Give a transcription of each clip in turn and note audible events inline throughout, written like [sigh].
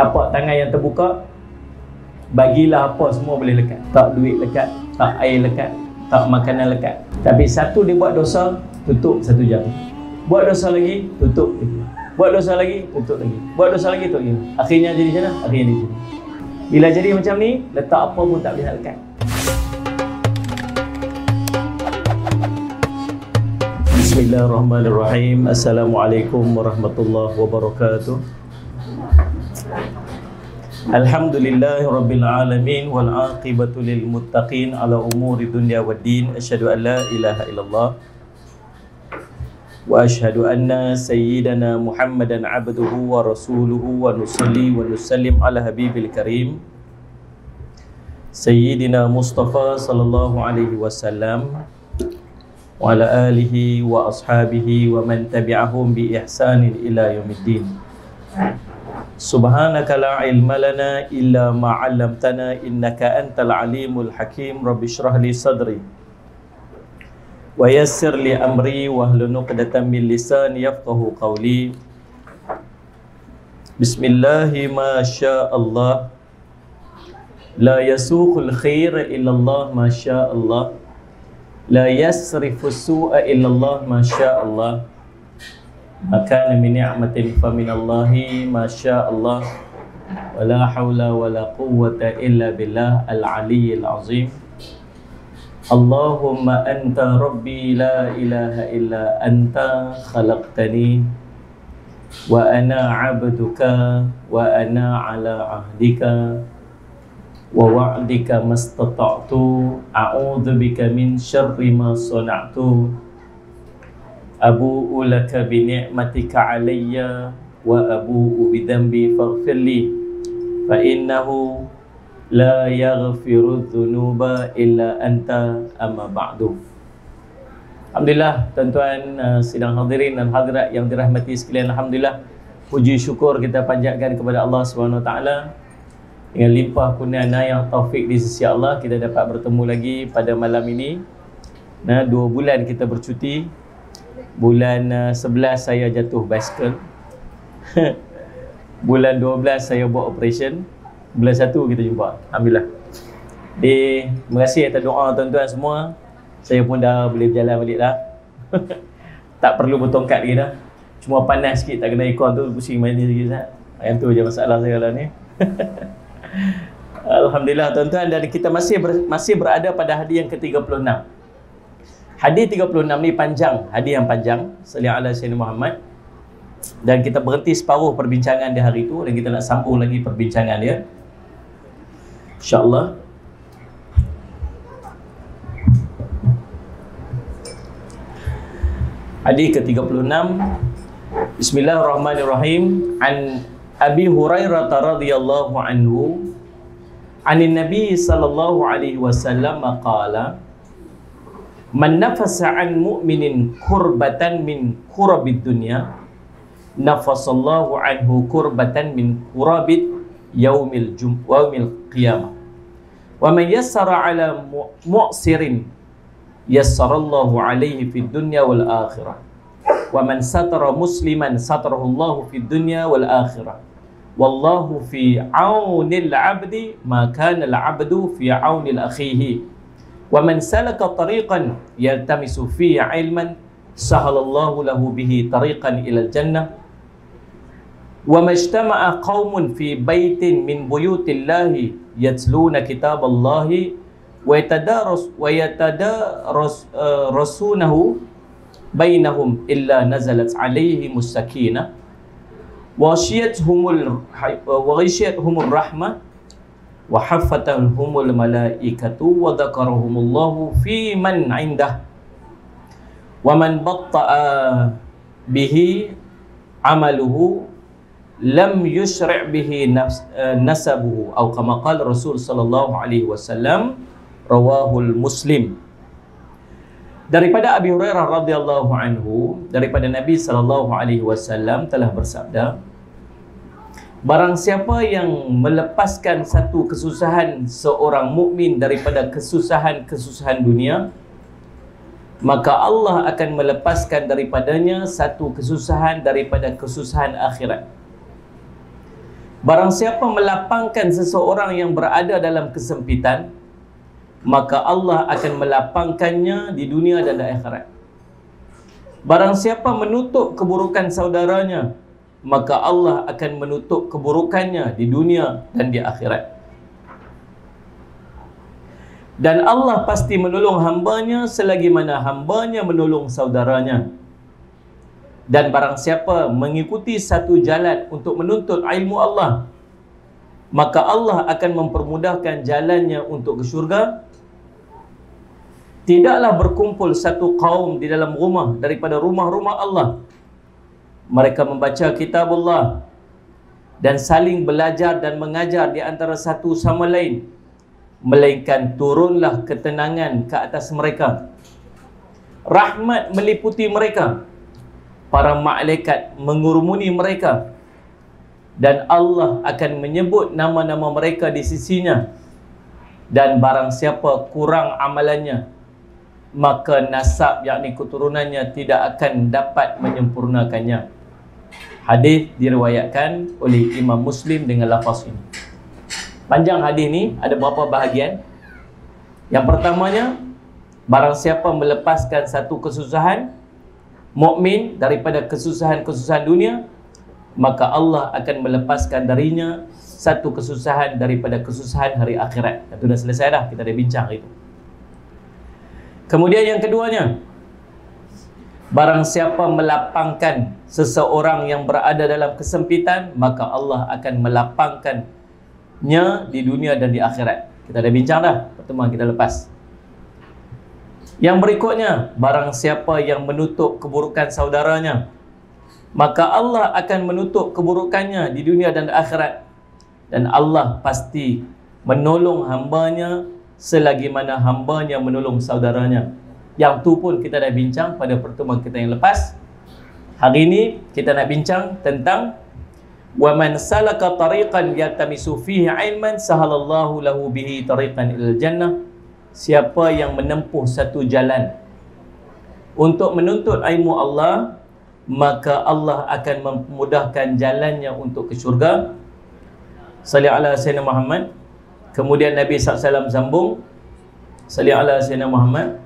tapak tangan yang terbuka bagilah apa semua boleh lekat. Tak duit lekat tak air lekat tak makanan lekat. Tapi satu dia buat dosa tutup satu jam. Buat dosa lagi tutup lagi. Buat dosa lagi tutup lagi. Buat dosa lagi tutup lagi. Akhirnya jadi macam mana? Akhirnya jadi bila jadi macam ni letak apa pun tak boleh nak lekat. Bismillahirrahmanirrahim. Assalamualaikum warahmatullahi wabarakatuh Alhamdulillah Rabbil Alamin Wal aqibatu lil muttaqin Ala umuri dunia wa din. Asyhadu an la ilaha illallah Wa asyhadu anna sayyidana Muhammadan abduhu wa rasuluhu Wa nusalli wa nusallim ala habibil karim. Sayyidina Mustafa sallallahu alaihi wasallam Wa ala alihi wa ashabihi wa man tabi'ahum bi ihsanin ila yaumiddin Subhanaka la ilma lana illa ma 'allamtana innaka antal alimul hakim. Rabbi shrah li sadri wa yassir li amri wahlul 'uqdatam min lisani yafqahu qawli. Bismillahi ma syaa Allah. La yasuqul khair illa Allah ma syaa Allah. La yasrifu su'a illa Allah ma syaa Allah Maka min ni'matin fa min Allah ma syaa Allah wa la haula wa la quwwata illa billah al-aliyyil azim. Allahumma anta rabbi la ilaha illa anta khalaqtani. Wa ana 'abduka wa ana 'ala 'ahdika. Wa wa'dika mastata'tu a'udzu bika min syarri ma sana'tu ni'matika 'alayya wa abu'u bi dhanbi faghfir li. Fa innahu la yaghfiru dhunuba illa anta amma ba'du. Alhamdulillah tuan-tuan uh, sidang hadirin dan hadirat yang dirahmati sekalian alhamdulillah. Puji syukur kita panjatkan kepada Allah taala. Dengan limpah kurniaan yang taufik di sisi Allah kita dapat bertemu lagi pada malam ini. Nah dua bulan kita bercuti bulan uh, 11 saya jatuh basikal [laughs] bulan 12 saya buat operation. Bulan 1 kita jumpa. Alhamdulillah. Di terima kasih atas doa tuan-tuan semua. Saya pun dah boleh berjalan balik dah. [laughs] Tak perlu bertongkat lagi dah. Cuma panas sikit tak kena aircon tu pusing macam ni sikit Zat. yang tu je masalah saya lah ni. [laughs] Alhamdulillah tuan-tuan. Dan kita masih ber, masih berada pada hadis yang ke-36. Hadis 36 ni panjang, hadis yang panjang. Sallallahu alaihi wasallam Muhammad. Dan kita berhenti separuh perbincangan di hari itu dan kita nak sambung lagi perbincangan dia. Insya-Allah. Hadis ke-36 Bismillahirrahmanirrahim An Abi Hurairah radhiyallahu anhu Anin Nabi sallallahu alaihi wasallam qala Man nafasa an mu'minin kurbatan min kurabid dunya nafasallahu anhu kurbatan min kurabid yaumil jum yaumil qiyamah wa man yassara ala mu'sirin yassarallahu alaihi fid dunya wal akhirah wa man satara musliman satarahu Allah fid dunya wal akhirah wallahu fi aunil abdi ma kana al abdu fi aunil akhihi wa man salaka tariqan yaltamisu fi ilman sahalallahu lahu bihi tariqan ila al jannah wa majtama'a qaumun fi baitin min buyutillahi yatluna kitaballahi wa yatadarus wa yatadarus uh, rasunahu bainahum illa nazalat alaihim sakinah malaikatu wa dzakarahumullahu fi man indah wa man batta'a bihi amaluhu lam yushri' bihi nafs, uh, nasabuhu atau kama qala Rasul sallallahu alaihi wasallam rawahul Muslim daripada Abi Hurairah radhiyallahu anhu daripada Nabi sallallahu alaihi wasallam telah bersabda Barang siapa yang melepaskan satu kesusahan seorang mukmin daripada kesusahan-kesusahan dunia maka Allah akan melepaskan daripadanya satu kesusahan daripada kesusahan akhirat Barang siapa melapangkan seseorang yang berada dalam kesempitan, maka Allah akan melapangkannya di dunia dan di akhirat. Barang siapa menutup keburukan saudaranya, maka Allah akan menutup keburukannya di dunia dan di akhirat. Dan Allah pasti menolong hambanya selagi mana hambanya menolong saudaranya. Dan barang siapa mengikuti satu jalan untuk menuntut ilmu Allah, maka Allah akan mempermudahkan jalannya untuk ke syurga. Tidaklah berkumpul satu kaum di dalam rumah daripada rumah-rumah Allah. Mereka membaca kitab Allah dan saling belajar dan mengajar di antara satu sama lain. Melainkan turunlah ketenangan ke atas mereka. Rahmat meliputi mereka para malaikat mengurumuni mereka dan Allah akan menyebut nama-nama mereka di sisinya dan barang siapa kurang amalannya maka nasab yakni keturunannya tidak akan dapat menyempurnakannya hadis diriwayatkan oleh Imam Muslim dengan lafaz ini panjang hadis ni ada berapa bahagian yang pertamanya barang siapa melepaskan satu kesusahan mukmin daripada kesusahan-kesusahan dunia maka Allah akan melepaskan darinya satu kesusahan daripada kesusahan hari akhirat. Itu dah selesai dah kita dah bincang itu. Kemudian yang keduanya barang siapa melapangkan seseorang yang berada dalam kesempitan maka Allah akan melapangkannya di dunia dan di akhirat. Kita dah bincang dah pertemuan kita lepas. Yang berikutnya, barang siapa yang menutup keburukan saudaranya, maka Allah akan menutup keburukannya di dunia dan akhirat. Dan Allah pasti menolong hambanya selagi mana hambanya menolong saudaranya. Yang tu pun kita dah bincang pada pertemuan kita yang lepas. Hari ini kita nak bincang tentang wa man salaka tariqan yatamisu fihi ilman sahalallahu lahu bihi tariqan ilal jannah. Siapa yang menempuh satu jalan untuk menuntut ilmu Allah, maka Allah akan memudahkan jalannya untuk ke syurga. Salih ala Sayyidina Muhammad. Kemudian Nabi SAW sambung. Salih ala Sayyidina Muhammad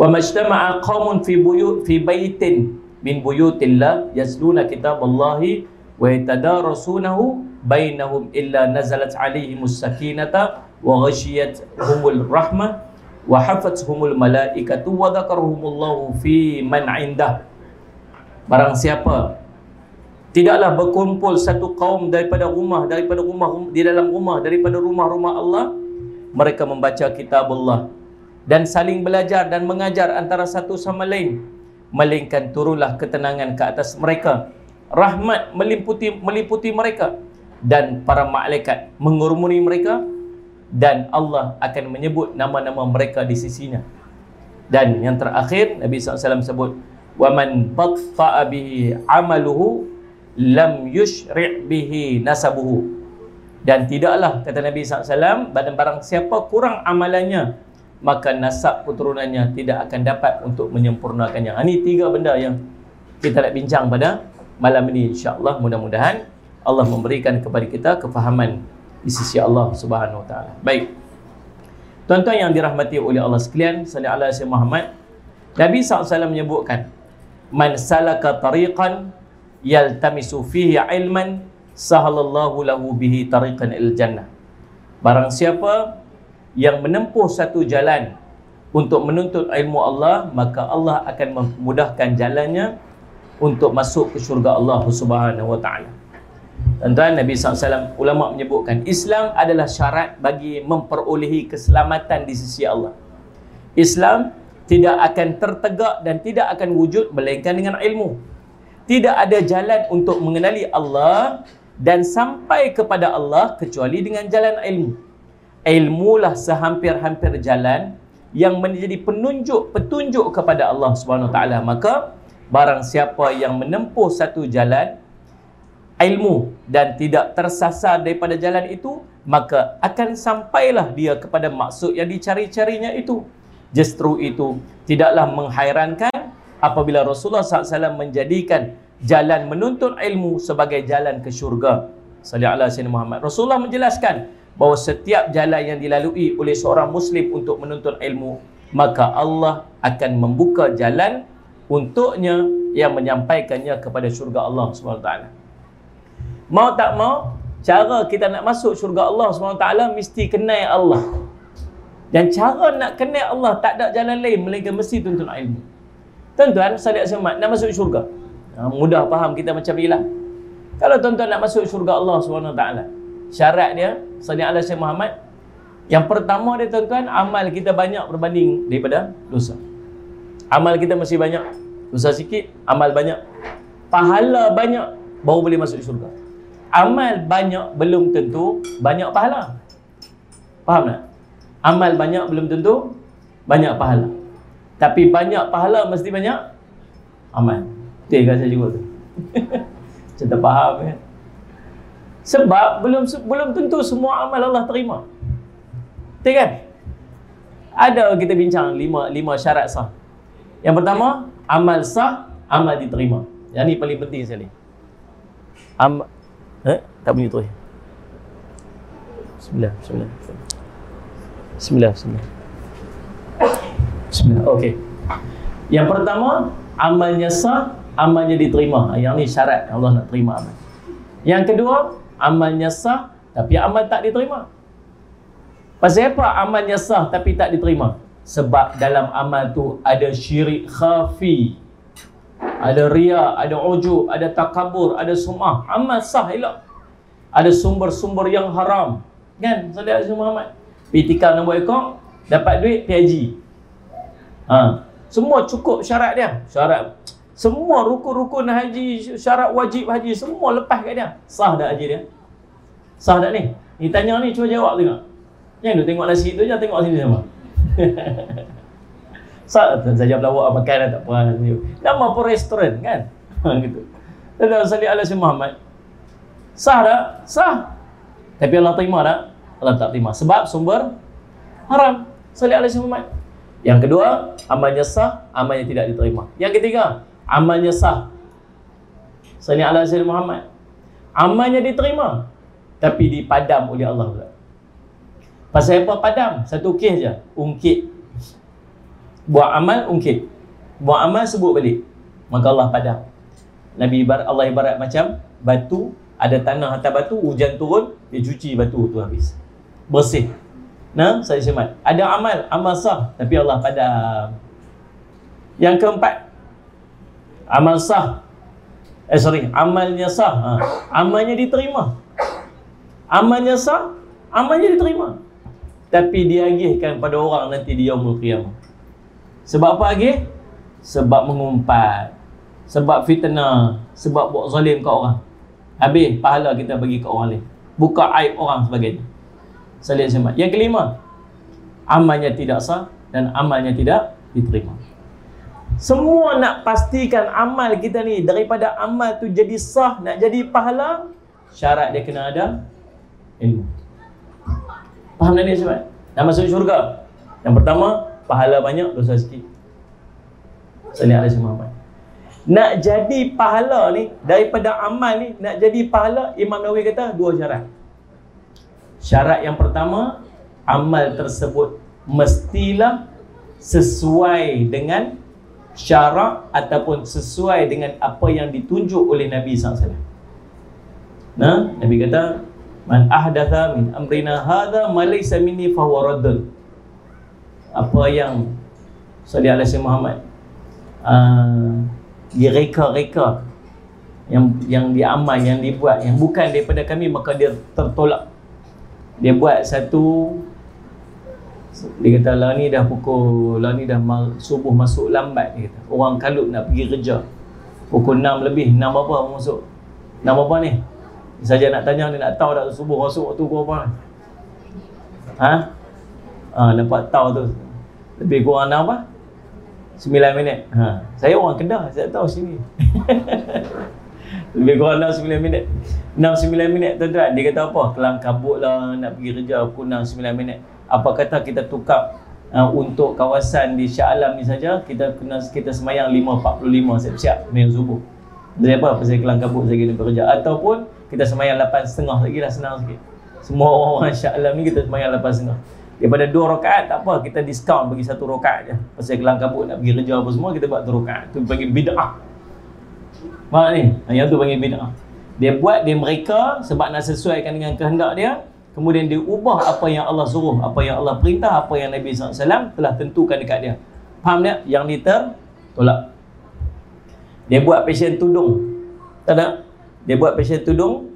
wa majtama'a qaumun fi buyut fi baitin min buyutillah yasluna kitaballahi wa yatadarasunahu bainahum illa nazalat alaihimus sakinata wa ghashiyatuhumul rahmah wa hafathumul malaikatu wa dzakarahumullahu fi man indah barang siapa tidaklah berkumpul satu kaum daripada rumah daripada rumah di dalam rumah daripada rumah-rumah Allah mereka membaca kitab Allah dan saling belajar dan mengajar antara satu sama lain melainkan turunlah ketenangan ke atas mereka rahmat meliputi meliputi mereka dan para malaikat mengurumuni mereka dan Allah akan menyebut nama-nama mereka di sisinya. Dan yang terakhir Nabi SAW sebut wa man bihi amaluhu lam yushri' bihi nasabuhu. Dan tidaklah kata Nabi SAW badan barang siapa kurang amalannya maka nasab keturunannya tidak akan dapat untuk menyempurnakannya. Ini tiga benda yang kita nak bincang pada malam ini insya-Allah mudah-mudahan Allah memberikan kepada kita kefahaman di sisi Allah Subhanahu Wa Taala. Baik. Tuan-tuan yang dirahmati oleh Allah sekalian, sallallahu alaihi wasallam Muhammad, Nabi SAW menyebutkan, "Man salaka tariqan yaltamisu fihi ilman, sahalallahu lahu bihi tariqan il jannah." Barang siapa yang menempuh satu jalan untuk menuntut ilmu Allah, maka Allah akan memudahkan jalannya untuk masuk ke syurga Allah Subhanahu Wa Taala. Tuan-tuan Nabi SAW ulama menyebutkan Islam adalah syarat bagi memperolehi keselamatan di sisi Allah. Islam tidak akan tertegak dan tidak akan wujud melainkan dengan ilmu. Tidak ada jalan untuk mengenali Allah dan sampai kepada Allah kecuali dengan jalan ilmu. Ilmulah sehampir-hampir jalan yang menjadi penunjuk petunjuk kepada Allah Subhanahu Wa Taala. Maka barang siapa yang menempuh satu jalan ilmu dan tidak tersasar daripada jalan itu maka akan sampailah dia kepada maksud yang dicari-carinya itu justru itu tidaklah menghairankan apabila Rasulullah SAW menjadikan jalan menuntut ilmu sebagai jalan ke syurga. Sallallahu alaihi Muhammad. Rasulullah menjelaskan bahawa setiap jalan yang dilalui oleh seorang muslim untuk menuntut ilmu, maka Allah akan membuka jalan untuknya yang menyampaikannya kepada syurga Allah SWT. Mau tak mau, cara kita nak masuk syurga Allah SWT mesti kenal Allah. Dan cara nak kenal Allah tak ada jalan lain melainkan mesti tuntut ilmu. Tuan-tuan, salih asyamat, nak masuk syurga. Ha, mudah faham kita macam ni lah. Kalau tuan-tuan nak masuk syurga Allah SWT, syarat dia, salih ala Syekh Muhammad, yang pertama dia tuan-tuan, amal kita banyak berbanding daripada dosa. Amal kita masih banyak, dosa sikit, amal banyak. Pahala banyak, baru boleh masuk syurga. Amal banyak belum tentu banyak pahala. Faham tak? Amal banyak belum tentu banyak pahala. Tapi banyak pahala mesti banyak amal. Betul kan saya juga tu? [laughs] Saya tak faham kan? Sebab belum belum tentu semua amal Allah terima. Betul kan? Ada kita bincang lima, lima syarat sah. Yang pertama, amal sah, amal diterima. Yang ni paling penting sekali. Am eh? Tak bunyi tu. Bismillah, bismillah. Bismillah, bismillah. Bismillah. Okey. Yang pertama, amalnya sah, amalnya diterima. Yang ni syarat Allah nak terima amal. Yang kedua, amalnya sah tapi amal tak diterima. Pasal apa amalnya sah tapi tak diterima? Sebab dalam amal tu ada syirik khafi. Ada ria, ada ujub, ada takabur, ada sumah. Amal sah elok. Ada sumber-sumber yang haram. Kan? Salih Muhammad. Pergi tikar nombor ekor, dapat duit, PIG. Ha. Semua cukup syarat dia. Syarat. Semua rukun-rukun haji, syarat wajib haji, semua lepas kat dia. Sah tak haji dia? Sah tak ni? Ni tanya ni, cuba jawab tengok. Yang tu tengok nasi tu, jangan tengok sini sama. [laughs] Sah tak? Saya jawab lawak makan tak apa. Nama pun restoran kan? [laughs] Ha, gitu. Dan Salih Alaihi Muhammad. Sah tak? Sah. Tapi Allah terima tak? Allah tak terima. Sebab sumber haram. Salih alaihi Muhammad. Yang kedua, amalnya sah, amalnya tidak diterima. Yang ketiga, amalnya sah. Salih alaihi Muhammad. Amalnya diterima. Tapi dipadam oleh Allah pula. Pasal apa padam? Satu kes je. Ungkit. Buat amal, ungkit. Buat amal, sebut balik. Maka Allah padam. Nabi ibarat, Allah ibarat macam batu, ada tanah atas batu, hujan turun, dia cuci batu tu habis bersih. Nah, saya semat. Ada amal, amal sah tapi Allah padam. Yang keempat, amal sah. Eh sorry, amalnya sah. Ha. Amalnya diterima. Amalnya sah, amalnya diterima. Tapi diagihkan pada orang nanti di yaumul qiyamah. Sebab apa lagi? Sebab mengumpat. Sebab fitnah. Sebab buat zalim ke orang. Habis pahala kita bagi ke orang lain. Buka aib orang sebagainya salih semat. Yang kelima, amalnya tidak sah dan amalnya tidak diterima. Semua nak pastikan amal kita ni daripada amal tu jadi sah, nak jadi pahala, syarat dia kena ada ilmu. Faham tak ni sebab? Nak masuk syurga. Yang pertama, pahala banyak, dosa sikit. Salih alaihi Muhammad. Nak jadi pahala ni, daripada amal ni, nak jadi pahala, Imam Nawawi kata, dua syarat. Syarat yang pertama, amal tersebut mestilah sesuai dengan syarat ataupun sesuai dengan apa yang ditunjuk oleh Nabi SAW. Nah, Nabi kata, Man ahdatha min amrina hadha malaysa minni fahuwa raddun. Apa yang Salih alaihi Muhammad uh, direka-reka yang yang diamal, yang dibuat, yang bukan daripada kami maka dia tertolak dia buat satu dia kata lah ni dah pukul lah ni dah subuh masuk lambat dia kata. Orang kalut nak pergi kerja. Pukul 6 lebih 6 apa masuk. 6 apa ni? Saja nak tanya ni nak tahu dah subuh masuk waktu pukul apa ha? ha nampak tahu tu. Lebih kurang 6 apa? 9 minit. Ha. saya orang kedah saya tahu sini. [laughs] Lebih kurang 6 9 minit. 6-9 minit tuan-tuan. Dia kata apa? Kelang kabut lah Nak pergi kerja Aku 6-9 minit Apa kata kita tukar uh, Untuk kawasan di Shah Alam ni saja Kita kena kita semayang 5.45 Siap-siap Main subuh Pasal apa? Pasal kelang kabut saya kena bekerja. Ataupun kita semayang lapan setengah lagi dah senang sikit. Semua orang Masya Allah ni kita semayang lapan setengah. Daripada dua rakaat tak apa, kita diskaun bagi satu rakaat je. Pasal kelang kabut nak pergi kerja apa semua, kita buat satu rakaat. Tu panggil bid'ah. Faham ni? Yang tu panggil bid'ah. Dia buat dia mereka sebab nak sesuaikan dengan kehendak dia. Kemudian dia ubah apa yang Allah suruh, apa yang Allah perintah, apa yang Nabi SAW telah tentukan dekat dia. Faham tak? Yang ni tertolak. Dia buat passion tudung. Tak ada? Dia buat passion tudung.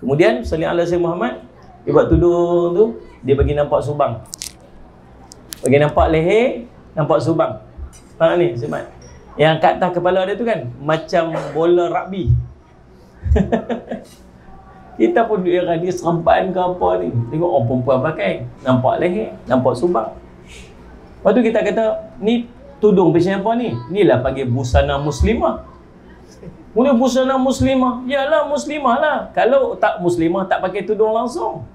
Kemudian salih Allah Sayyid Muhammad. Dia buat tudung tu. Dia bagi nampak subang. Bagi nampak leher. Nampak subang. Faham ni? Sebab yang kat atas kepala dia tu kan. Macam bola rugby. [laughs] Kita pun duduk yang dia serempan ke apa ni. Tengok orang perempuan pakai. Nampak leher. Nampak subang. Lepas tu kita kata, ni tudung passion apa ni? Inilah panggil busana muslimah. Mula busana muslimah. Yalah muslimah lah. Kalau tak muslimah tak pakai tudung langsung.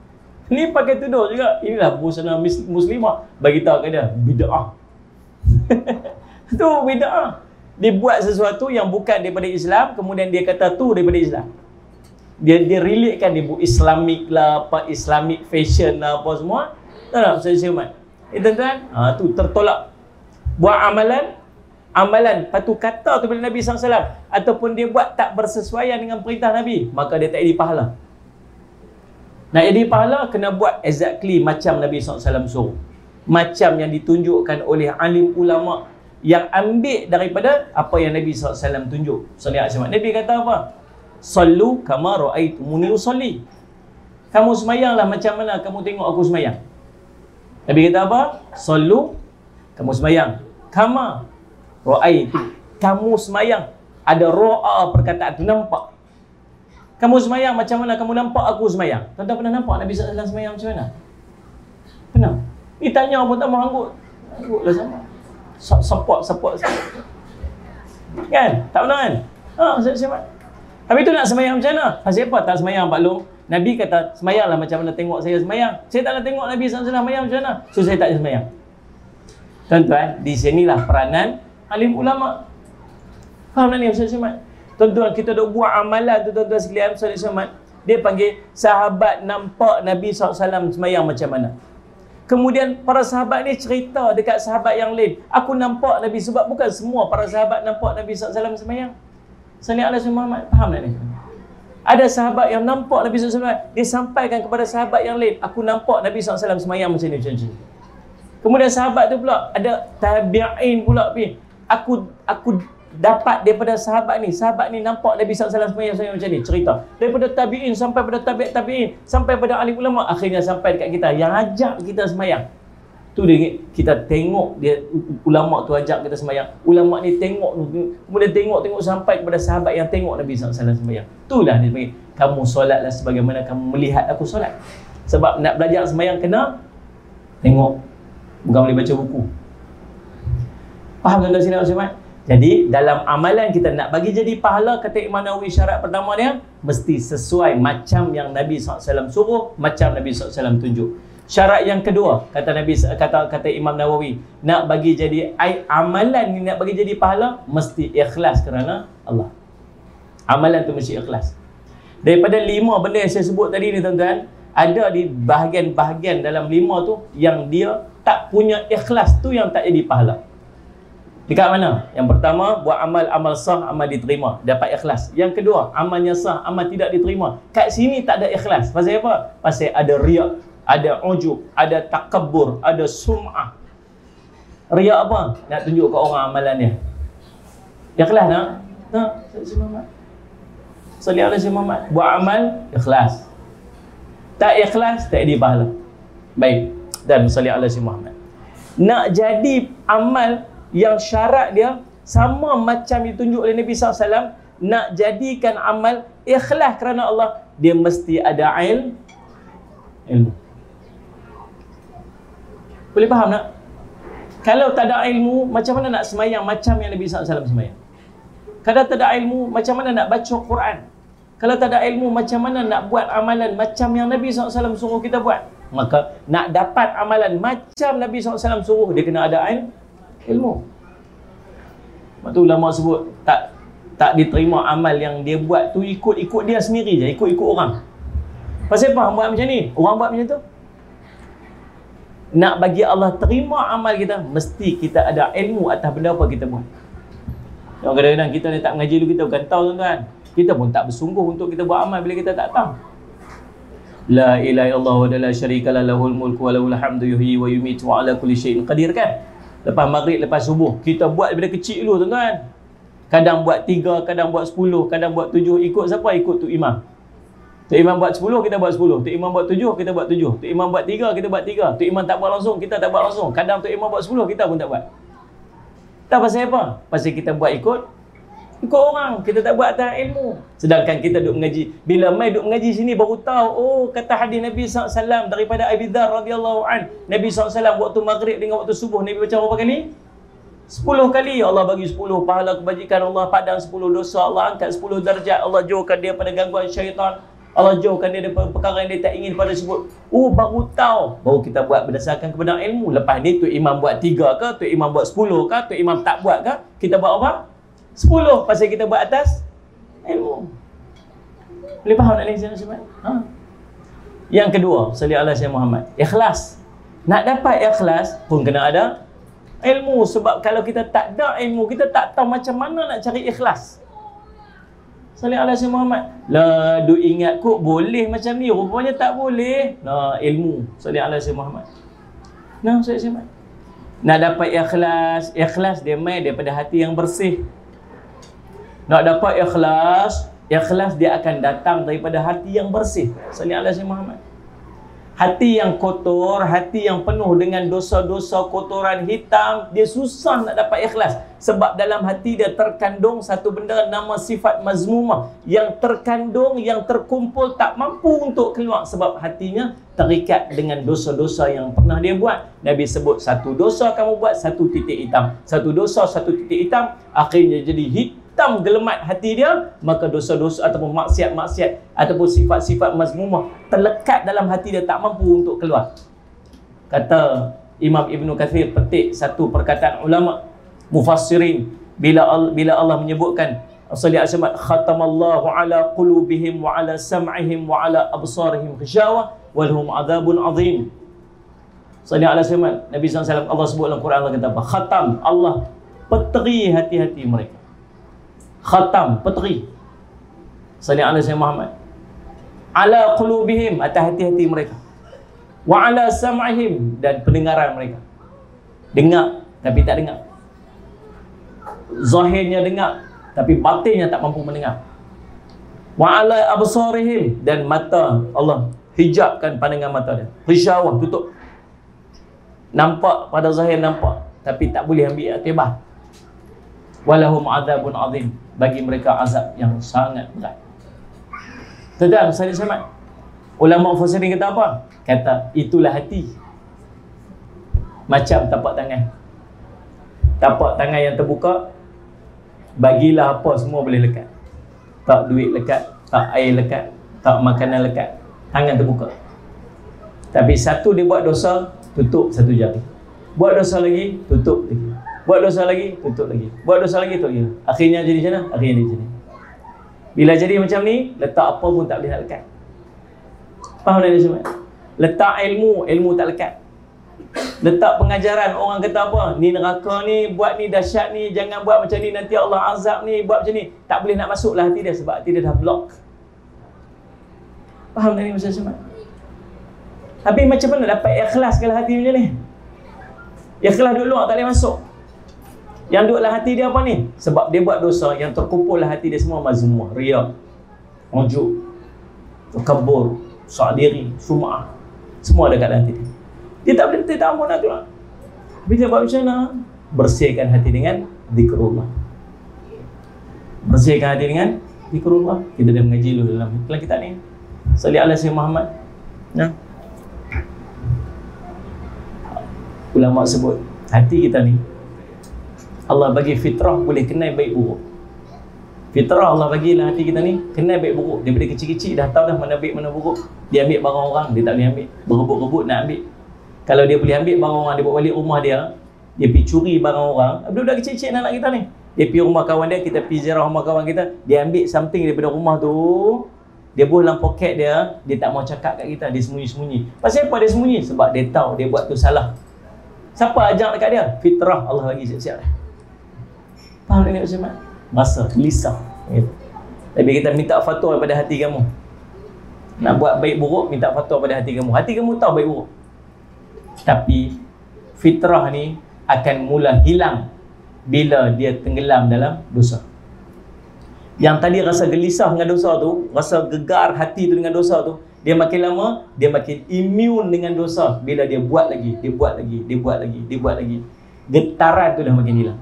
Ni pakai tudung juga. Inilah busana muslimah. Bagi tahu ke dia bid'ah. [laughs] tu bid'ah. Dia buat sesuatu yang bukan daripada Islam, kemudian dia kata tu daripada Islam. Dia dia relate kan dia buat Islamik lah, apa Islamic fashion lah apa semua. Tak tak, saya siumat. Eh tuan-tuan, ha, tu tertolak. Buat amalan, amalan patu kata tu bila Nabi SAW ataupun dia buat tak bersesuaian dengan perintah Nabi maka dia tak jadi pahala nak jadi pahala kena buat exactly macam Nabi SAW suruh macam yang ditunjukkan oleh alim ulama yang ambil daripada apa yang Nabi SAW tunjuk Nabi kata apa Sallu kama ra'aitumuni usalli kamu semayanglah macam mana kamu tengok aku semayang Nabi kata apa Sallu kamu semayang kama Ra'aitu. Kamu semayang. Ada ro'a perkataan tu. Nampak. Kamu semayang macam mana kamu nampak aku semayang? Tuan-tuan pernah nampak Nabi SAW semayang macam mana? Pernah? Ni tanya pun tak mahu anggut. Anggut lah sama. Support, support, support. Kan? Tak pernah kan? Ha, saya, Tapi tu nak semayang macam mana? Pasal apa tak semayang Pak Long? Nabi kata semayanglah macam mana tengok saya semayang. Saya tak nak tengok Nabi SAW semayang macam mana? So saya tak semayang. Tuan-tuan, di sinilah peranan alim ulama. Faham tak ni Ustaz Syamad? Tuan-tuan kita dok buat amalan tu tuan-tuan sekalian Ustaz Syamad. Dia panggil sahabat nampak Nabi SAW semayang macam mana. Kemudian para sahabat ni cerita dekat sahabat yang lain. Aku nampak Nabi sebab bukan semua para sahabat nampak Nabi SAW semayang. Salih Allah Muhammad. Faham tak ni? Ada sahabat yang nampak Nabi SAW. Dia sampaikan kepada sahabat yang lain. Aku nampak Nabi SAW semayang macam ni. Macam ni. Kemudian sahabat tu pula. Ada tabi'in pula. Pi aku aku dapat daripada sahabat ni sahabat ni nampak Nabi SAW semayang semayang macam ni cerita daripada tabi'in sampai pada tabi'in sampai pada alim ulama akhirnya sampai dekat kita yang ajak kita semayang tu dia kita tengok dia ulama tu ajak kita semayang ulama ni tengok kemudian tengok tengok sampai kepada sahabat yang tengok Nabi SAW semayang itulah dia panggil kamu solatlah sebagaimana kamu melihat aku solat. Sebab nak belajar semayang kena tengok. Bukan boleh baca buku. Faham tuan-tuan sini Ustaz Jadi dalam amalan kita nak bagi jadi pahala kata Imam Nawawi syarat pertama dia mesti sesuai macam yang Nabi SAW suruh, macam Nabi SAW tunjuk. Syarat yang kedua kata Nabi kata kata Imam Nawawi nak bagi jadi amalan ni nak bagi jadi pahala mesti ikhlas kerana Allah. Amalan tu mesti ikhlas. Daripada lima benda yang saya sebut tadi ni tuan-tuan, ada di bahagian-bahagian dalam lima tu yang dia tak punya ikhlas tu yang tak jadi pahala. Dekat mana? Yang pertama, buat amal amal sah, amal diterima, dapat ikhlas. Yang kedua, amalnya sah, amal tidak diterima. Kat sini tak ada ikhlas. Pasal apa? Pasal ada riak, ada ujub, ada takabbur, ada sum'ah. Riak apa? Nak tunjuk ke orang amalan dia. Ikhlas nak? Muhammad. Salih Allah si Muhammad. Buat amal, ikhlas. Tak ikhlas, tak ada pahala. Baik. Dan salih Allah si Muhammad. Nak jadi amal yang syarat dia sama macam ditunjuk oleh Nabi SAW nak jadikan amal ikhlas kerana Allah dia mesti ada il ilmu boleh faham tak? kalau tak ada ilmu macam mana nak semayang macam yang Nabi SAW semayang kalau tak ada ilmu macam mana nak baca Quran kalau tak ada ilmu macam mana nak buat amalan macam yang Nabi SAW suruh kita buat maka nak dapat amalan macam Nabi SAW suruh dia kena ada ilmu. Sebab tu ulama sebut tak tak diterima amal yang dia buat tu ikut-ikut dia sendiri je, ikut-ikut orang. Pasal apa buat macam ni? Orang buat macam tu. Nak bagi Allah terima amal kita, mesti kita ada ilmu atas benda apa kita buat. Yang kadang-kadang kita ni tak mengaji dulu, kita bukan tahu tuan-tuan. Kita pun tak bersungguh untuk kita buat amal bila kita tak tahu. La ilaha illallah wa la syarika la lahul mulku wa lahul hamdu yuhyi wa yumiitu wa ala kulli syai'in qadir kan? Lepas maghrib, lepas subuh, kita buat bila kecil dulu tuan-tuan. Kadang buat tiga, kadang buat sepuluh, kadang buat tujuh. Ikut siapa? Ikut tu imam. Tu imam buat sepuluh, kita buat sepuluh. Tu imam buat tujuh, kita buat tujuh. Tu imam buat tiga, kita buat tiga. Tu imam tak buat langsung, kita tak buat langsung. Kadang tu imam buat sepuluh, kita pun tak buat. Tak pasal apa? Pasal kita buat ikut ikut orang. Kita tak buat atas ilmu. Sedangkan kita duduk mengaji. Bila mai duduk mengaji sini baru tahu, oh kata hadis Nabi SAW daripada Abi Dhar radhiyallahu an. Nabi SAW waktu maghrib dengan waktu subuh Nabi baca berapa kali? Sepuluh kali Allah bagi sepuluh pahala kebajikan Allah padang sepuluh dosa Allah angkat sepuluh darjat Allah jauhkan dia pada gangguan syaitan Allah jauhkan dia daripada perkara yang dia tak ingin pada sebut oh baru tahu. Baru kita buat berdasarkan kebenaran ilmu. Lepas ni tu imam buat tiga ke? Tu imam buat sepuluh ke? Tu imam tak buat ke? Kita buat apa? Sepuluh. Pasal kita buat atas ilmu. Boleh faham nak lesen ha? yang kedua salli ala sayyidina Muhammad ikhlas. Nak dapat ikhlas pun kena ada ilmu. Sebab kalau kita tak ada ilmu kita tak tahu macam mana nak cari ikhlas Salih Allah Sayyid Muhammad Lah, duk ingat kok boleh macam ni. Rupanya tak boleh. Nah, ilmu Salih Allah Sayyid Muhammad Nah, Sayyid Muhammad Nak dapat ikhlas. Ikhlas dia main daripada hati yang bersih. Nak dapat ikhlas. Ikhlas dia akan datang daripada hati yang bersih Salih Allah Sayyid Muhammad hati yang kotor, hati yang penuh dengan dosa-dosa kotoran hitam, dia susah nak dapat ikhlas. Sebab dalam hati dia terkandung satu benda nama sifat mazmumah. Yang terkandung, yang terkumpul tak mampu untuk keluar. Sebab hatinya terikat dengan dosa-dosa yang pernah dia buat. Nabi sebut satu dosa kamu buat, satu titik hitam. Satu dosa, satu titik hitam, akhirnya jadi hitam hitam gelemat hati dia maka dosa-dosa ataupun maksiat-maksiat ataupun sifat-sifat mazmumah terlekat dalam hati dia tak mampu untuk keluar kata Imam Ibn Kathir petik satu perkataan ulama mufassirin bila bila Allah menyebutkan alaihi wasallam khatamallahu ala qulubihim wa ala sam'ihim wa ala absarihim ghashawa wa lahum adzabun azim. Alaihi wasallam Nabi SAW Allah sebut dalam Quran Allah kata apa? Khatam Allah peteri hati-hati mereka khatam peteri. Salli ala sayyidina Muhammad. Ala qulubihim atas hati-hati mereka. Wa ala sam'ihim dan pendengaran mereka. Dengar tapi tak dengar. Zahirnya dengar tapi batinnya tak mampu mendengar. Wa ala absarihim dan mata Allah hijabkan pandangan mata dia. Hisyawah tutup. Nampak pada zahir nampak tapi tak boleh ambil akibah walahum adzabun azim bagi mereka azab yang sangat berat. Tuan-tuan, saya selamat. Ulama Fusirin kata apa? Kata, itulah hati. Macam tapak tangan. Tapak tangan yang terbuka, bagilah apa semua boleh lekat. Tak duit lekat, tak air lekat, tak makanan lekat. Tangan terbuka. Tapi satu dia buat dosa, tutup satu jari. Buat dosa lagi, tutup lagi. Buat dosa lagi, tutup lagi. Buat dosa lagi, tutup lagi. Akhirnya jadi macam mana? Akhirnya jadi macam ni. Bila jadi macam ni, letak apa pun tak boleh nak lekat. Faham tak semua? Letak ilmu, ilmu tak lekat. Letak pengajaran, orang kata apa? Ni neraka ni, buat ni dahsyat ni, jangan buat macam ni, nanti Allah azab ni, buat macam ni. Tak boleh nak masuk lah hati dia sebab hati dia dah block. Faham tak ni macam semua? Tapi macam mana dapat ikhlas kalau hati macam ni? Ikhlas dulu tak boleh masuk. Yang duduk dalam hati dia apa ni? Sebab dia buat dosa yang terkumpul dalam hati dia semua mazmumah, riak, ujuk, kabur, soal diri, sum'ah. Semua ada kat hati dia. Dia tak boleh tak ampun nak keluar. Dia buat macam mana? Bersihkan hati dengan zikrullah. Bersihkan hati dengan zikrullah. Kita dah mengaji dulu dalam dalam kitab ni. Salih ala Sayyid Muhammad. Ya. Ulama sebut hati kita ni Allah bagi fitrah boleh kenal baik buruk. Fitrah Allah bagi dalam hati kita ni kenal baik buruk. Daripada kecil-kecil dah tahu dah mana baik mana buruk. Dia ambil barang orang, dia tak boleh ambil. Berebut-rebut nak ambil. Kalau dia boleh ambil barang orang, dia bawa balik rumah dia, dia pergi curi barang orang. Budak-budak kecil-kecil anak kita ni. dia pergi rumah kawan dia kita pergi ziarah rumah kawan kita dia ambil something daripada rumah tu dia buat dalam poket dia dia tak mau cakap kat kita dia sembunyi-sembunyi pasal apa dia sembunyi sebab dia tahu dia buat tu salah siapa ajak dekat dia fitrah Allah lagi siap-siap faham ni macam mana rasa gelisah gitu. tapi kita minta fatwa pada hati kamu nak buat baik buruk minta fatwa pada hati kamu hati kamu tahu baik buruk tapi fitrah ni akan mula hilang bila dia tenggelam dalam dosa. Yang tadi rasa gelisah dengan dosa tu, rasa gegar hati tu dengan dosa tu, dia makin lama, dia makin imun dengan dosa bila dia buat lagi, dia buat lagi, dia buat lagi, dia buat lagi. Getaran tu dah makin hilang.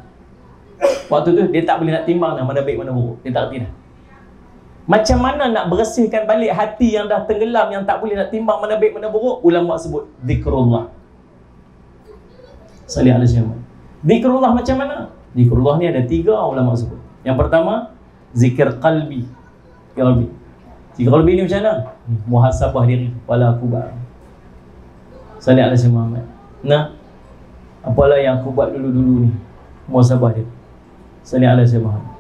Waktu tu dia tak boleh nak timbang dah mana baik mana buruk. Dia tak reti dah. Macam mana nak bersihkan balik hati yang dah tenggelam yang tak boleh nak timbang mana baik mana buruk? Ulama sebut zikrullah. Salih alaihi wasallam. Zikrullah macam mana? Zikrullah ni ada tiga ulama sebut. Yang pertama, zikir qalbi. Qalbi. Zikir qalbi ni macam mana? Muhasabah diri. Wala aku bar. Salih ala si Muhammad. Nah, apalah yang aku buat dulu-dulu ni? Muhasabah diri. Salih ala Muhammad.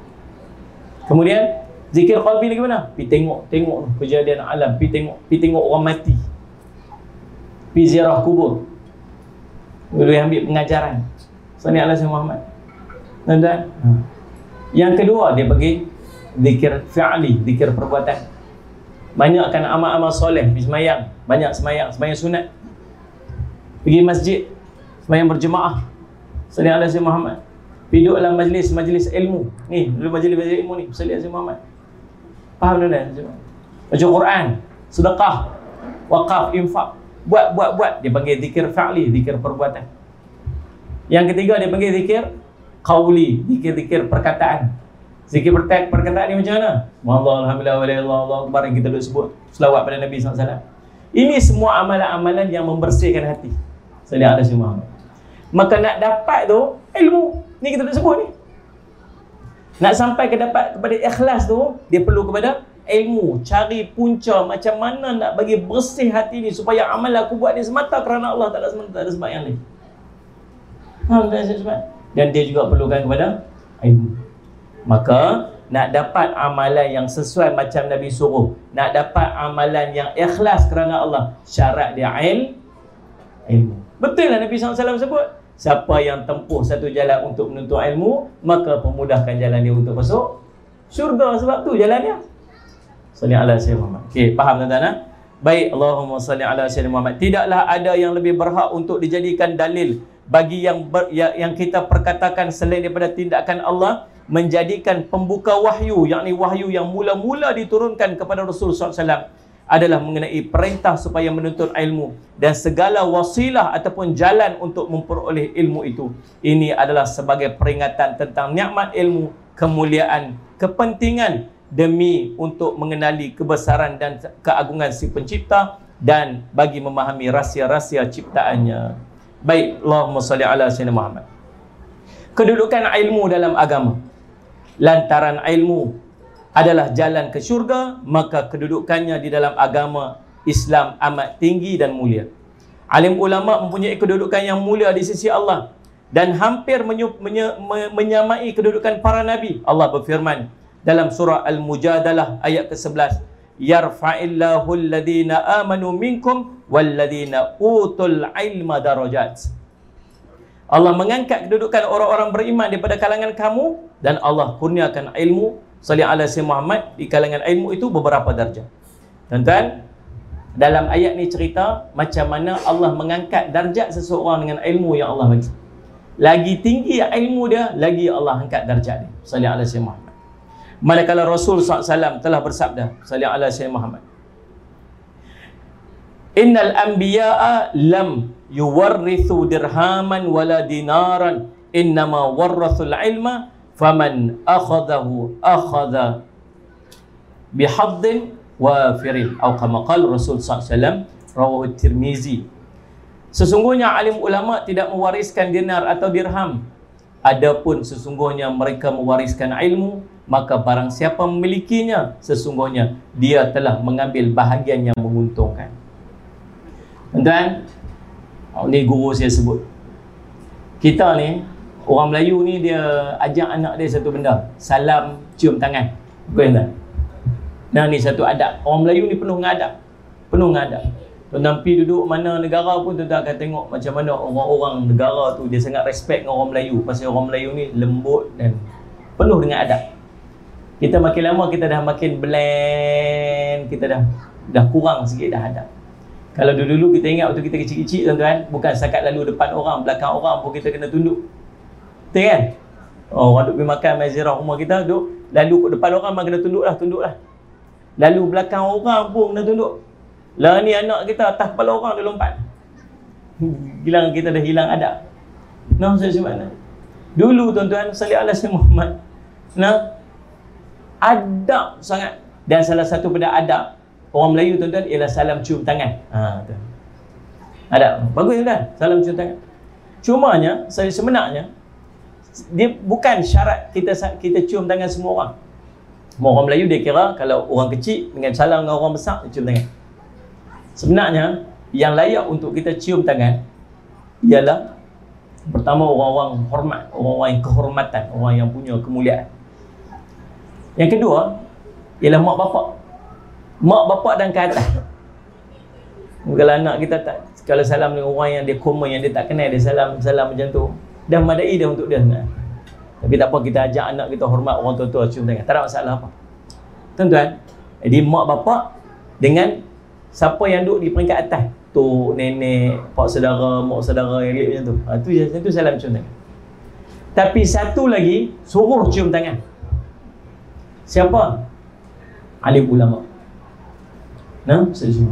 Kemudian, zikir qalbi ni gimana? Pi tengok, tengok kejadian alam. Pi tengok, pi tengok orang mati. Pi ziarah kubur. Boleh ambil pengajaran. Salih ala si Muhammad. Tuan-tuan. Ha. Yang kedua dia bagi zikir fi'li, zikir perbuatan. Banyakkan amal-amal soleh di semayang, banyak semayang, semayang sunat. Pergi masjid, semayang berjemaah. Salih ala si Muhammad. Pergi dalam majlis, majlis ilmu. Ni, dulu majlis, majlis ilmu ni. Salih si Muhammad. Faham tuan-tuan? Baca Quran, sedekah, wakaf, infak. Buat, buat, buat. Dia panggil zikir fi'li, zikir perbuatan. Yang ketiga dia panggil zikir qauli, zikir-zikir perkataan. Zikir perkataan, perkataan ni macam mana? Allah alhamdulillah walillah Allah akbar yang kita duk sebut selawat pada Nabi SAW. Ini semua amalan-amalan yang membersihkan hati. Salih alaihi Muhammad. Maka nak dapat tu ilmu. Ni kita duk sebut ni. Nak sampai ke dapat kepada ikhlas tu, dia perlu kepada ilmu. Cari punca macam mana nak bagi bersih hati ni supaya amal aku buat ni semata kerana Allah tak ada semata, tak ada sebab yang lain. Dan dia juga perlukan kepada ilmu. Maka nak dapat amalan yang sesuai macam Nabi suruh, nak dapat amalan yang ikhlas kerana Allah, syarat dia il, ilmu. Betul lah Nabi SAW sebut, siapa yang tempuh satu jalan untuk menuntut ilmu, maka pemudahkan jalan dia untuk masuk syurga sebab tu jalannya. Salli ala Sayyidina Muhammad. Okey, faham tuan-tuan? Ha? Baik, Allahumma salli ala Sayyidina Muhammad. Tidaklah ada yang lebih berhak untuk dijadikan dalil bagi yang, ber, yang yang kita perkatakan selain daripada tindakan Allah menjadikan pembuka wahyu yakni wahyu yang mula-mula diturunkan kepada Rasul SAW adalah mengenai perintah supaya menuntut ilmu dan segala wasilah ataupun jalan untuk memperoleh ilmu itu ini adalah sebagai peringatan tentang nikmat ilmu kemuliaan kepentingan demi untuk mengenali kebesaran dan keagungan si pencipta dan bagi memahami rahsia-rahsia ciptaannya Baik, Allahumma salli ala Sayyidina Muhammad. Kedudukan ilmu dalam agama. Lantaran ilmu adalah jalan ke syurga, maka kedudukannya di dalam agama Islam amat tinggi dan mulia. Alim ulama mempunyai kedudukan yang mulia di sisi Allah dan hampir menyu, menye, menyamai kedudukan para nabi. Allah berfirman dalam surah Al-Mujadalah ayat ke-11, yarfa'illahu alladhina amanu minkum walladhina utul ilma darajat Allah mengangkat kedudukan orang-orang beriman daripada kalangan kamu dan Allah kurniakan ilmu salli ala sayyidina Muhammad di kalangan ilmu itu beberapa darjah. Tuan-tuan dalam ayat ni cerita macam mana Allah mengangkat darjat seseorang dengan ilmu yang Allah bagi. Lagi tinggi ilmu dia lagi Allah angkat darjat dia. Salli ala sayyidina Muhammad. Manakala Rasul SAW telah bersabda Salih ala Sayyid Muhammad Innal anbiya'a lam yuwarrithu dirhaman wala dinaran Innama warrathul ilma Faman akhadahu akhada Bihaddin wafirin Atau kama qal Rasul SAW Rawahu Tirmizi Sesungguhnya alim ulama tidak mewariskan dinar atau dirham. Adapun sesungguhnya mereka mewariskan ilmu maka barang siapa memilikinya sesungguhnya dia telah mengambil bahagian yang menguntungkan. Dan oh, ni guru saya sebut. Kita ni orang Melayu ni dia ajak anak dia satu benda salam cium tangan. Bukan tak? Nah ni satu adab. Orang Melayu ni penuh dengan adab. Penuh dengan adab. Tuan-tuan pergi duduk mana negara pun tuan-tuan akan tengok macam mana orang-orang negara tu dia sangat respect dengan orang Melayu. Pasal orang Melayu ni lembut dan penuh dengan adab. Kita makin lama kita dah makin blend. Kita dah dah kurang sikit dah adab. Kalau dulu-dulu kita ingat waktu kita kecil-kecil tuan-tuan bukan setakat lalu depan orang belakang orang pun kita kena tunduk Betul kan? Oh, orang duduk pergi makan mazirah rumah kita duduk lalu kat depan orang memang kena tunduk lah. Lalu belakang orang pun kena tunduk. Lah ni anak kita atas kepala orang dia lompat. Hilang kita dah hilang adab. Nah, saya sebab mana? Dulu tuan-tuan, salih Allah Muhammad. Nah, adab sangat. Dan salah satu pada adab orang Melayu tuan-tuan ialah salam cium tangan. Ha, tuan. Adab. Bagus tuan, salam cium tangan. Cumanya, saya sebenarnya, dia bukan syarat kita kita cium tangan semua orang. Semua orang Melayu dia kira kalau orang kecil dengan salam dengan orang besar dia cium tangan. Sebenarnya yang layak untuk kita cium tangan ialah pertama orang-orang hormat, orang-orang yang kehormatan, orang yang punya kemuliaan. Yang kedua ialah mak bapak. Mak bapak dan ke atas. Kalau anak kita tak kalau salam dengan orang yang dia common yang dia tak kenal dia salam salam macam tu dah madai dah untuk dia sebenarnya. Tapi tak apa kita ajak anak kita hormat orang tua-tua cium tangan. Tak ada masalah apa. Tuan-tuan, jadi mak bapak dengan siapa yang duduk di peringkat atas. Tu nenek, pak saudara, mak saudara yang macam tu. Ha, tu, tu salam cium tangan. Tapi satu lagi, suruh cium tangan. Siapa? Alim ulama. Nah, saya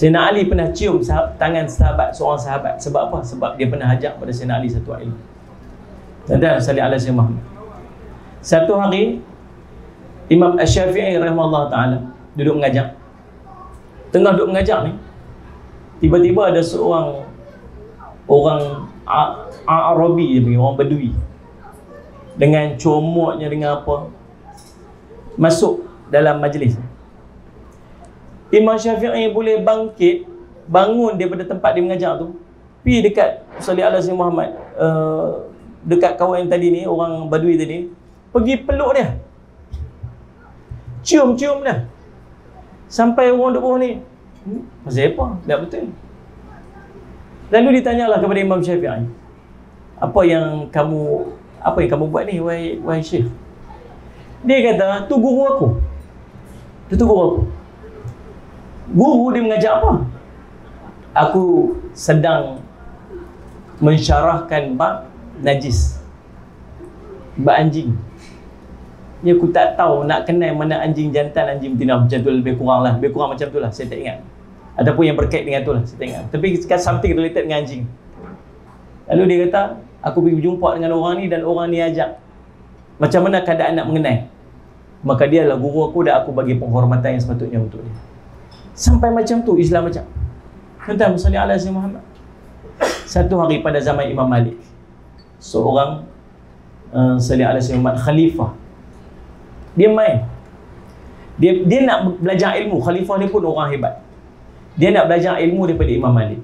Sayyidina Ali pernah cium sahab, tangan sahabat seorang sahabat sebab apa? Sebab dia pernah ajak pada Sayyidina Ali satu. Dan salli ala Sayyidina Muhammad. Satu hari Imam Asy-Syafi'i rahimahullah taala duduk mengajar. Tengah duduk mengajar ni tiba-tiba ada seorang orang Arabi dia orang Badui dengan comoknya dengan apa masuk dalam majlis Imam Syafi'i boleh bangkit bangun daripada tempat dia mengajar tu pergi dekat Salih Allah Muhammad uh, dekat kawan yang tadi ni orang badui tadi pergi peluk dia. Cium-cium dia. Sampai orang duduk ni hmm, pasal apa? tak betul. Lalu ditanyalah kepada Imam Syafi'i apa yang kamu apa yang kamu buat ni wahai syekh? Dia kata tu guru aku. Tu guru aku Guru dia mengajar apa? Aku sedang mensyarahkan bab najis. Bab anjing. Ni aku tak tahu nak kenal mana anjing jantan, anjing betina. Macam tu lebih kurang lah. Lebih kurang macam tu lah. Saya tak ingat. Ataupun yang berkait dengan tu lah. Saya tak ingat. Tapi sekarang something related dengan anjing. Lalu dia kata, aku pergi berjumpa dengan orang ni dan orang ni ajak. Macam mana keadaan nak mengenal? Maka dia adalah guru aku dan aku bagi penghormatan yang sepatutnya untuk dia. Sampai macam tu Islam macam. Tuan-tuan musali ala Muhammad. Satu hari pada zaman Imam Malik. Seorang uh, salli ala Muhammad khalifah. Dia main. Dia dia nak belajar ilmu. Khalifah ni pun orang hebat. Dia nak belajar ilmu daripada Imam Malik.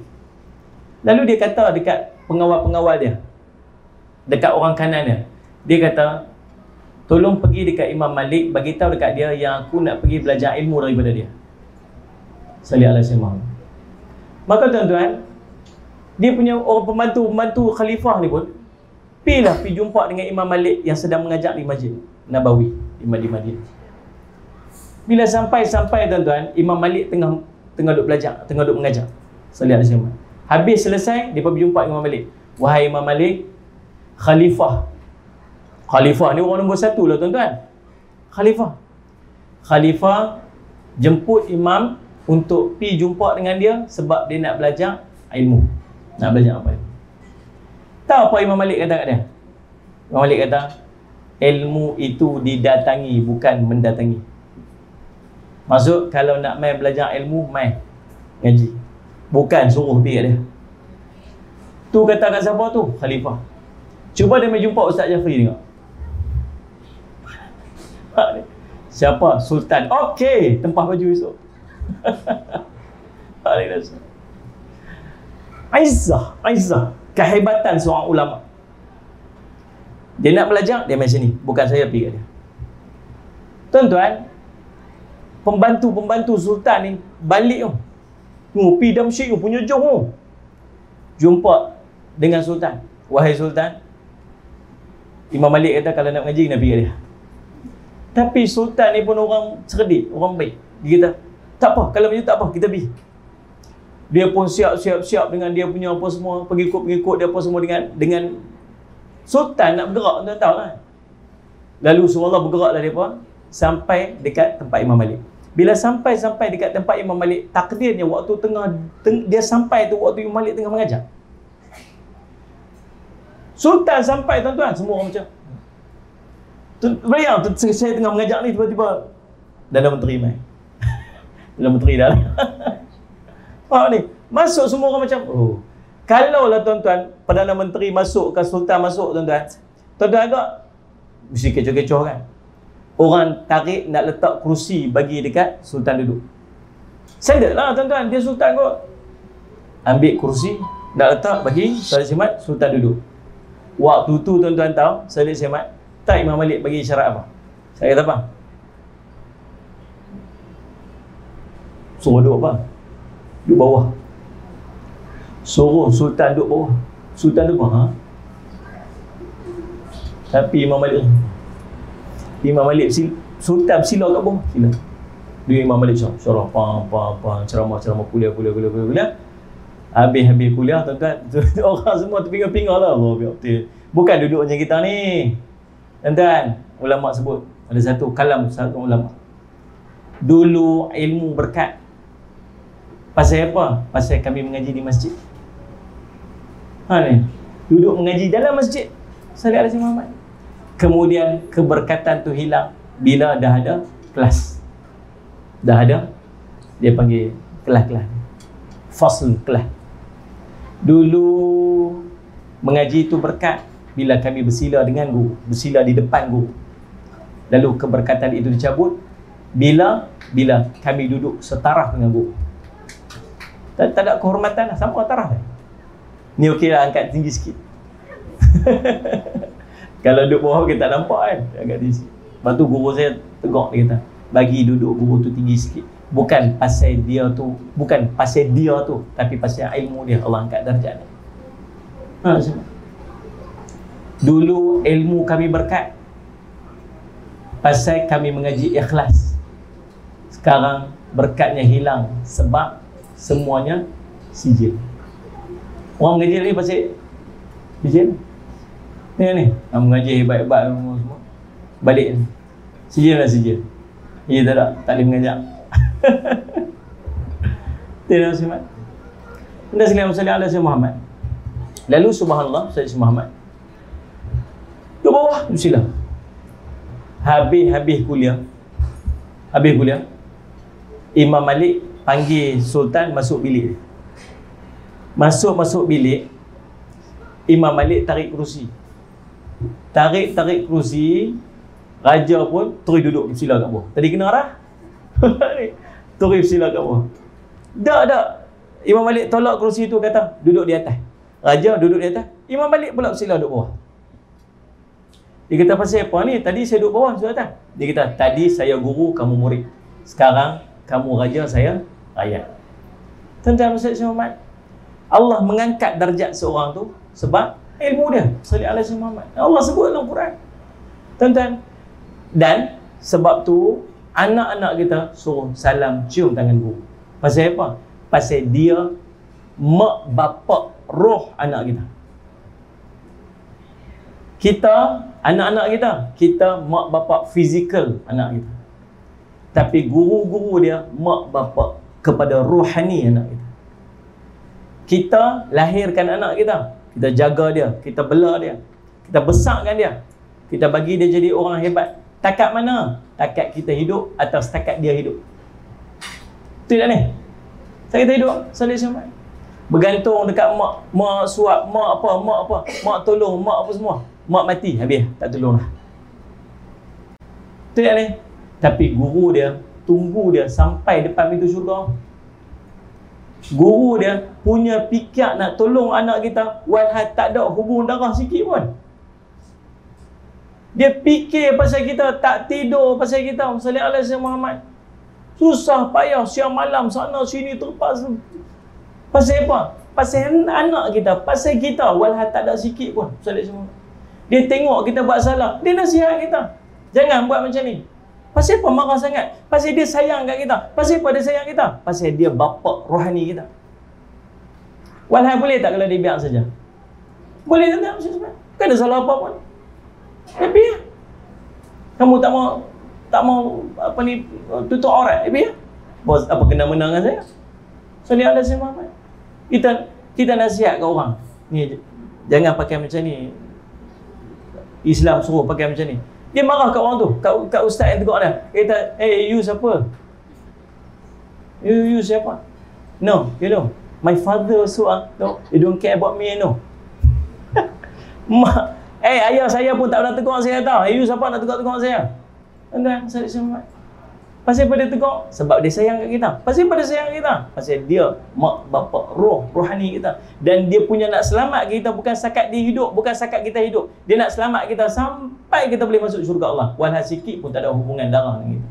Lalu dia kata dekat pengawal-pengawal dia. Dekat orang kanan dia. Dia kata, tolong pergi dekat Imam Malik, bagi tahu dekat dia yang aku nak pergi belajar ilmu daripada dia salih Muhammad. Maka tuan-tuan, dia punya orang pembantu, pembantu khalifah ni pun, pergilah pergi jumpa dengan Imam Malik yang sedang mengajak di Masjid Nabawi, di Madinah. Bila sampai-sampai tuan-tuan, Imam Malik tengah tengah duduk belajar, tengah duduk mengajar. Salih Muhammad. Habis selesai, dia pergi jumpa Imam Malik. Wahai Imam Malik, khalifah. Khalifah ni orang nombor satu lah tuan-tuan. Khalifah. Khalifah jemput imam untuk pi jumpa dengan dia sebab dia nak belajar ilmu. Nak belajar apa? Tahu apa Imam Malik kata kat dia? Imam Malik kata, ilmu itu didatangi bukan mendatangi. Maksud kalau nak main belajar ilmu, main ngaji. Bukan suruh pergi kat dia. Tu kata kat siapa tu? Khalifah. Cuba dia main jumpa Ustaz Jafri tengok. [laughs] Siapa? Sultan. Okey, tempah baju esok. [laughs] Aizzah, Aizzah, kehebatan seorang ulama. Dia nak belajar, dia main sini. Bukan saya pergi kat dia. Tuan-tuan, pembantu-pembantu sultan ni balik tu. Oh, pergi damsyik tu, punya jom tu. Jumpa dengan sultan. Wahai sultan, Imam Malik kata kalau nak mengaji, kena pergi kat dia. Tapi sultan ni pun orang cerdik, orang baik. Dia kata, tak apa, kalau macam tak apa, kita pergi. Dia pun siap-siap-siap dengan dia punya apa semua, pengikut-pengikut dia apa semua dengan dengan sultan nak bergerak, tuan tahu kan. Lalu semua Allah bergeraklah dia pun sampai dekat tempat Imam Malik. Bila sampai-sampai dekat tempat Imam Malik, takdirnya waktu tengah teng, dia sampai tu waktu Imam Malik tengah mengajar. Sultan sampai tuan-tuan, semua orang macam Bayang saya tengah mengajar ni tiba-tiba dalam menteri mai. Dalam menteri dah. [laughs] Faham ni? Masuk semua orang macam, oh. Kalau lah tuan-tuan, Perdana Menteri masuk ke Sultan masuk tuan-tuan, tuan-tuan agak mesti kecoh-kecoh kan? Orang tarik nak letak kerusi bagi dekat Sultan duduk. Saya lah tuan-tuan, dia Sultan kot. Ambil kerusi, nak letak bagi Salih Semat, Sultan duduk. Waktu tu tuan-tuan tahu, Salih Semat, tak Imam Malik bagi syarat apa? Saya kata apa? Suruh duduk apa? duduk bawah. Suruh sultan duduk bawah. Sultan duduk bawah ha? tapi Imam Malik Imam Malik sultan sila kat bawah sila. Dia Imam Malik syarah syarah apa apa apa ceramah ceramah kuliah kuliah kuliah kuliah, kuliah. habis-habis kuliah tuan-tuan [laughs] orang semua terpinga-pinga lah. Allah bukan duduk macam kita ni. Tuan-tuan ulama sebut ada satu kalam satu ulama. Dulu ilmu berkat Pasal apa? Pasal kami mengaji di masjid. Ha ni. Duduk mengaji dalam masjid. Salih alaihi Muhammad. Kemudian keberkatan tu hilang bila dah ada kelas. Dah ada dia panggil kelas-kelas. Fasl kelas. Dulu mengaji itu berkat bila kami bersila dengan guru, bersila di depan guru. Lalu keberkatan itu dicabut bila bila kami duduk setaraf dengan guru tak, tak ada kehormatan lah. Sama taraf Ni okey lah angkat tinggi sikit. [laughs] Kalau duduk bawah kita tak nampak kan. Angkat tinggi sikit. Lepas tu guru saya tegak dia kata. Bagi duduk guru tu tinggi sikit. Bukan pasal dia tu. Bukan pasal dia tu. Tapi pasal ilmu dia. Allah angkat darjah dia. Ha, Dulu ilmu kami berkat. Pasal kami mengaji ikhlas. Sekarang berkatnya hilang. Sebab semuanya sijil. Orang mengaji ni pasal sijil. Ni ni, orang mengaji hebat-hebat semua. Balik ni. Sijil lah sijil. Ya tak tak, tak boleh mengajar. Tidak Mat. Anda sekalian Musalli ala Sayyid Muhammad. Lalu subhanallah Sayyid Muhammad. Ke bawah, sila. Habis-habis kuliah. Habis kuliah. Imam Malik panggil sultan masuk bilik. Masuk-masuk bilik Imam Malik tarik kerusi. Tarik-tarik kerusi raja pun terus duduk bersila kat bawah. Tadi kena arah? [laughs] Terus bersila kat bawah. Tak tak. Imam Malik tolak kerusi tu kata duduk di atas. Raja duduk di atas Imam Malik pula bersila duduk bawah. Dia kata pasal apa ni? Tadi saya duduk bawah duduk atas. Dia kata tadi saya guru kamu murid. Sekarang kamu raja saya ayat. Tuan-tuan Ustaz Muhammad, Allah mengangkat darjat seorang tu sebab ilmu dia. Salih alaihi Muhammad. Allah sebut dalam Quran. Tuan-tuan, dan sebab tu anak-anak kita suruh salam cium tangan guru. Pasal apa? Pasal dia mak bapak roh anak kita. Kita, anak-anak kita, kita mak bapak fizikal anak kita. Tapi guru-guru dia mak bapak kepada rohani anak kita. Kita lahirkan anak kita, kita jaga dia, kita bela dia, kita besarkan dia, kita bagi dia jadi orang hebat. Takat mana? Takat kita hidup atau setakat dia hidup? Betul tak ni? Saya kita hidup, salih sampai. Bergantung dekat mak, mak suap, mak apa, mak apa, mak tolong, mak apa semua. Mak mati, habis, tak tolong lah. Betul tak ni? Tapi guru dia tunggu dia sampai depan pintu syurga guru dia punya fikir nak tolong anak kita walhal tak ada hubung darah sikit pun Dia fikir pasal kita, tak tidur pasal kita. Salih Allah Muhammad. Susah payah siang malam sana sini terpas. Pasal apa? Pasal anak kita, pasal kita walha tak ada sikit pun. Salih Muhammad. Dia tengok kita buat salah, dia nasihat kita. Jangan buat macam ni. Pasal apa marah sangat? Pasal dia sayang kat kita. Pasal apa dia sayang kita? Pasal dia bapa rohani kita. Walhai boleh tak kalau dia biar saja? Boleh tak? Kan ada salah apa pun. Happy ya? Kamu tak mau tak mau apa ni tutup aurat, happy ya? Bos apa kena menang dengan saya? Salih Allah saya Muhammad. Kita kita nasihat ke orang. Ni jangan pakai macam ni. Islam suruh pakai macam ni. Dia marah kat orang tu, kat, kat ustaz yang tegur dia. Dia kata, "Hey, you siapa?" You you siapa? No, you know. My father also ah, no, you don't care about me, no. [laughs] Ma, Eh, ayah saya pun tak pernah tegur saya tahu. Eh, you siapa nak tegur-tegur saya? Anda, saya Muhammad. Pasal pada tegur? Sebab dia sayang kat kita. Pasal pada sayang kita? Pasal dia mak bapa roh, rohani kita. Dan dia punya nak selamat kita bukan sakat dia hidup, bukan sakat kita hidup. Dia nak selamat kita sampai kita boleh masuk syurga Allah. Walau sikit pun tak ada hubungan darah dengan kita.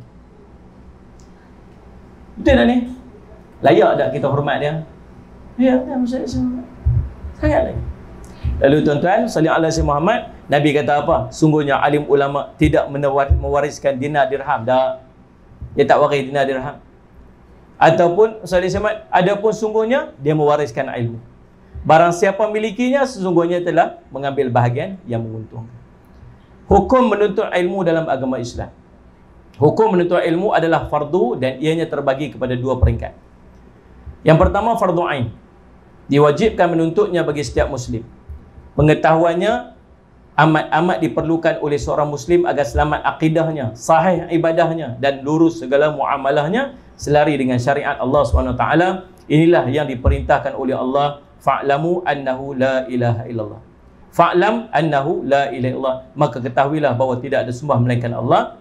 Betul tak ni? Layak tak kita hormat dia? Ya, ya, saya Sangat lagi. Lalu tuan-tuan, salih Allah si Muhammad, Nabi kata apa? Sungguhnya alim ulama tidak mewariskan dinar dirham. Dah. Dia tak waris dinar dirham. Ataupun, salih Muhammad, adapun sungguhnya, dia mewariskan ilmu. Barang siapa milikinya, sesungguhnya telah mengambil bahagian yang menguntungkan. Hukum menuntut ilmu dalam agama Islam. Hukum menuntut ilmu adalah fardu dan ianya terbagi kepada dua peringkat. Yang pertama, fardu ain. Diwajibkan menuntutnya bagi setiap muslim pengetahuannya amat-amat diperlukan oleh seorang muslim agar selamat akidahnya, sahih ibadahnya dan lurus segala muamalahnya selari dengan syariat Allah SWT. Inilah yang diperintahkan oleh Allah, fa'lamu annahu la ilaha illallah. Fa'lam annahu la ilaha illallah. Maka ketahuilah bahawa tidak ada sembah melainkan Allah.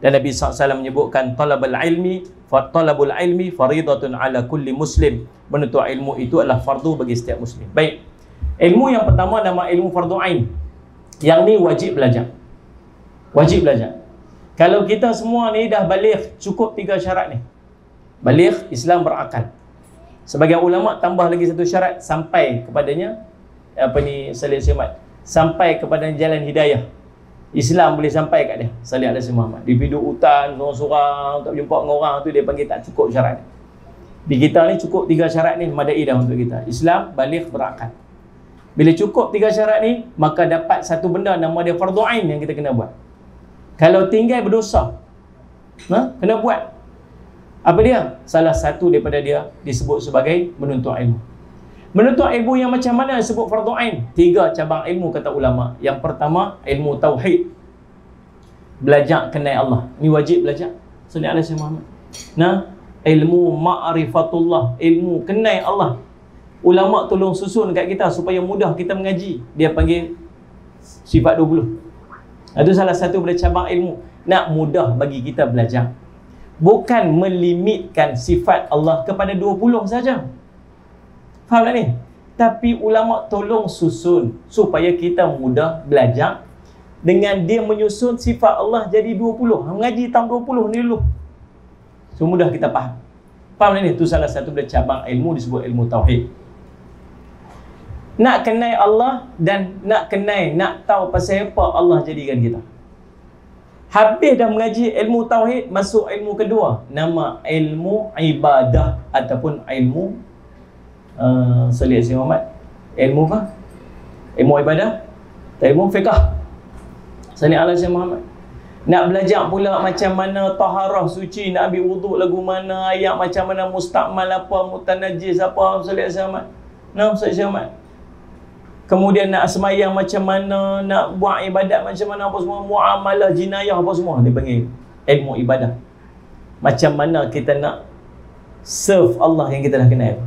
Dan Nabi SAW menyebutkan talabul ilmi fa talabul ilmi faridatun ala kulli muslim. Menuntut ilmu itu adalah fardu bagi setiap muslim. Baik. Ilmu yang pertama nama ilmu fardu ain. Yang ni wajib belajar. Wajib belajar. Kalau kita semua ni dah balik cukup tiga syarat ni. Balik Islam berakal. Sebagai ulama tambah lagi satu syarat sampai kepadanya apa ni salih semat sampai kepada jalan hidayah. Islam boleh sampai kat dia. Salih alaihi Muhammad. Di biduk hutan, seorang-seorang tak jumpa dengan orang tu dia panggil tak cukup syarat ni. Di kita ni cukup tiga syarat ni madai dah untuk kita. Islam balik berakal. Bila cukup tiga syarat ni, maka dapat satu benda nama dia fardu ain yang kita kena buat. Kalau tinggal berdosa, ha? kena buat. Apa dia? Salah satu daripada dia disebut sebagai menuntut ilmu. Menuntut ilmu yang macam mana disebut fardu ain? Tiga cabang ilmu kata ulama. Yang pertama, ilmu tauhid. Belajar kenal Allah. Ini wajib belajar. Sallallahu alaihi Muhammad. Nah, ilmu ma'rifatullah, ilmu kenal Allah ulama tolong susun dekat kita supaya mudah kita mengaji. Dia panggil sifat 20 itu salah satu daripada cabang ilmu. Nak mudah bagi kita belajar. Bukan melimitkan sifat Allah kepada 20 saja. Faham tak ni? Tapi ulama tolong susun supaya kita mudah belajar. Dengan dia menyusun sifat Allah jadi 20 mengaji tahun 20 ni dulu. So mudah kita faham. Faham ni? Itu salah satu daripada cabang ilmu disebut ilmu tauhid nak kenal Allah dan nak kenal, nak tahu pasal apa Allah jadikan kita. Habis dah mengaji ilmu tauhid, masuk ilmu kedua, nama ilmu ibadah ataupun ilmu uh, Salih Asyik Muhammad. Ilmu apa? Ilmu ibadah? Ilmu fiqah. Salih Asyik Muhammad. Nak belajar pula macam mana taharah suci, nak ambil wuduk lagu mana, ayat macam mana mustakmal apa, mutanajis apa, Salih Asyik Muhammad. Nah, Salih Asyik Muhammad kemudian nak semayang macam mana, nak buat ibadat macam mana apa semua, muamalah jinayah apa semua dia panggil ilmu ibadah. Macam mana kita nak serve Allah yang kita dah kenal.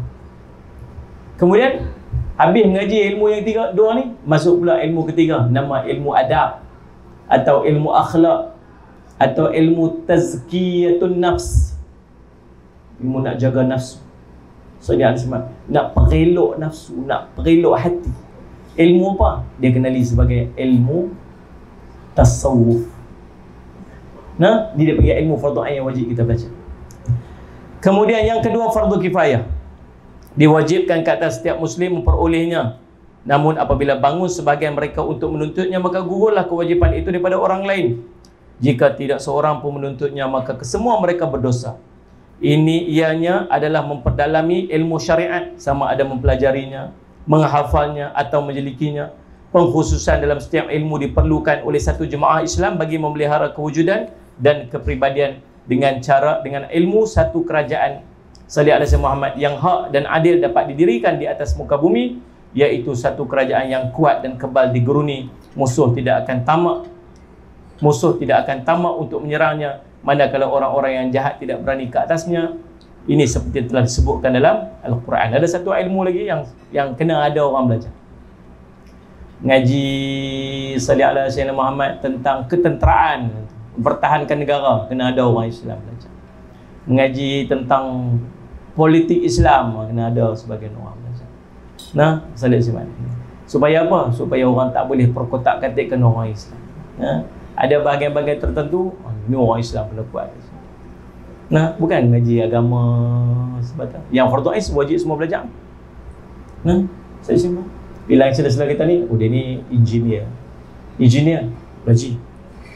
Kemudian habis mengaji ilmu yang tiga dua ni, masuk pula ilmu ketiga, nama ilmu adab atau ilmu akhlak atau ilmu tazkiyatun nafs. Ilmu nak jaga nafsu. So dia nak perelok nafsu, nak perelok hati ilmu apa dia kenali sebagai ilmu tasawuf. Nah, dia bagi ilmu fardu ain yang wajib kita baca. Kemudian yang kedua fardu kifayah. Diwajibkan ke atas setiap muslim memperolehnya. Namun apabila bangun sebagian mereka untuk menuntutnya maka gugurlah kewajipan itu daripada orang lain. Jika tidak seorang pun menuntutnya maka kesemua mereka berdosa. Ini ianya adalah memperdalami ilmu syariat sama ada mempelajarinya, menghafalnya atau menjelikinya. Pengkhususan dalam setiap ilmu diperlukan oleh satu jemaah Islam bagi memelihara kewujudan dan kepribadian dengan cara dengan ilmu satu kerajaan. Salih alaihi Muhammad yang hak dan adil dapat didirikan di atas muka bumi iaitu satu kerajaan yang kuat dan kebal digeruni musuh tidak akan tamak. Musuh tidak akan tamak untuk menyerangnya manakala orang-orang yang jahat tidak berani ke atasnya ini seperti telah disebutkan dalam Al-Quran. Ada satu ilmu lagi yang yang kena ada orang belajar. Ngaji Salih ala Sayyidina Muhammad tentang ketenteraan, mempertahankan negara, kena ada orang Islam belajar. Mengaji tentang politik Islam, kena ada sebagian orang belajar. Nah, Salih Siman. Supaya apa? Supaya orang tak boleh perkotak-katikkan orang Islam. Ya? Ada bahagian-bahagian tertentu, oh, ini orang Islam kena kuat. Nah, bukan ngaji agama sebatang. Yang fardu ain wajib semua belajar. Nah, saya simpan. Bila yang saudara kita ni, oh dia ni engineer. Engineer, gaji.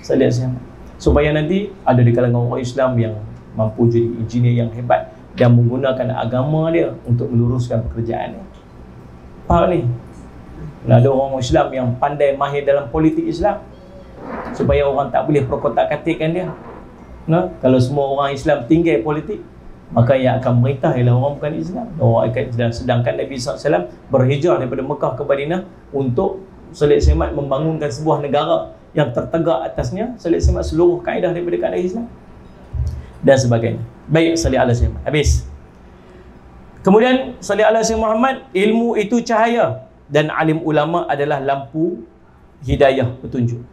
Saya lihat siapa. Supaya nanti ada di kalangan orang Islam yang mampu jadi engineer yang hebat dan menggunakan agama dia untuk meluruskan pekerjaan dia. Faham ni? Nah, ada orang Islam yang pandai mahir dalam politik Islam supaya orang tak boleh perkotak-katikkan dia Nah, kalau semua orang Islam tinggal politik, maka yang akan merintah ialah orang bukan Islam. Orang akan sedang sedangkan Nabi SAW berhijrah daripada Mekah ke Madinah untuk Salih Semat membangunkan sebuah negara yang tertegak atasnya Salih Semat seluruh kaedah daripada kaedah Islam dan sebagainya. Baik Salih Allah Semat. Habis. Kemudian Salih Allah Semat Muhammad, ilmu itu cahaya dan alim ulama adalah lampu hidayah petunjuk.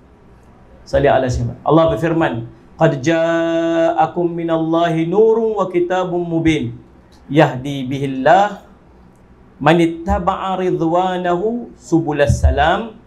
Salih Allah Semat. Allah berfirman, qad ja'akum minallahi nurun wa kitabun mubin. Yahdi bihillah man ittaba'a ridwanahu subulas salam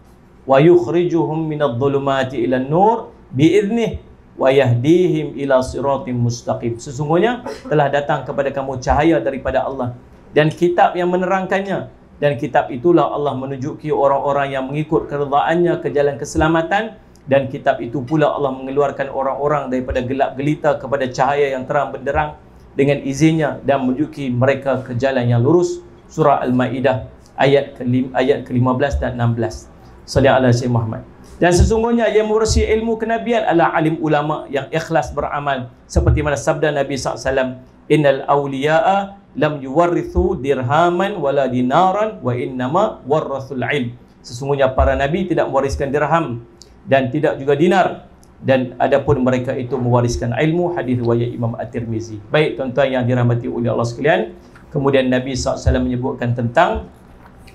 wa yukhrijuhum minadh dhulumati ilan nur biiznih wa yahdihim ila siratim mustaqim. Sesungguhnya telah datang kepada kamu cahaya daripada Allah dan kitab yang menerangkannya. Dan kitab itulah Allah menunjuki orang-orang yang mengikut keredaannya ke jalan keselamatan dan kitab itu pula Allah mengeluarkan orang-orang daripada gelap gelita kepada cahaya yang terang benderang dengan izinnya dan menunjuki mereka ke jalan yang lurus. Surah al-maidah ayat ke ayat ke-15 dan 16 sallallahu alaihi Muhammad. Dan sesungguhnya yang mewarisi ilmu kenabian adalah alim ulama yang ikhlas beramal. Seperti mana sabda Nabi SAW innal awliya'a lam yuwarrithu dirhaman wala dinaran wa innama warrathul ilm. Sesungguhnya para nabi tidak mewariskan dirham dan tidak juga dinar dan adapun mereka itu mewariskan ilmu hadis riwayat Imam At-Tirmizi. Baik tuan-tuan yang dirahmati oleh Allah sekalian, kemudian Nabi SAW menyebutkan tentang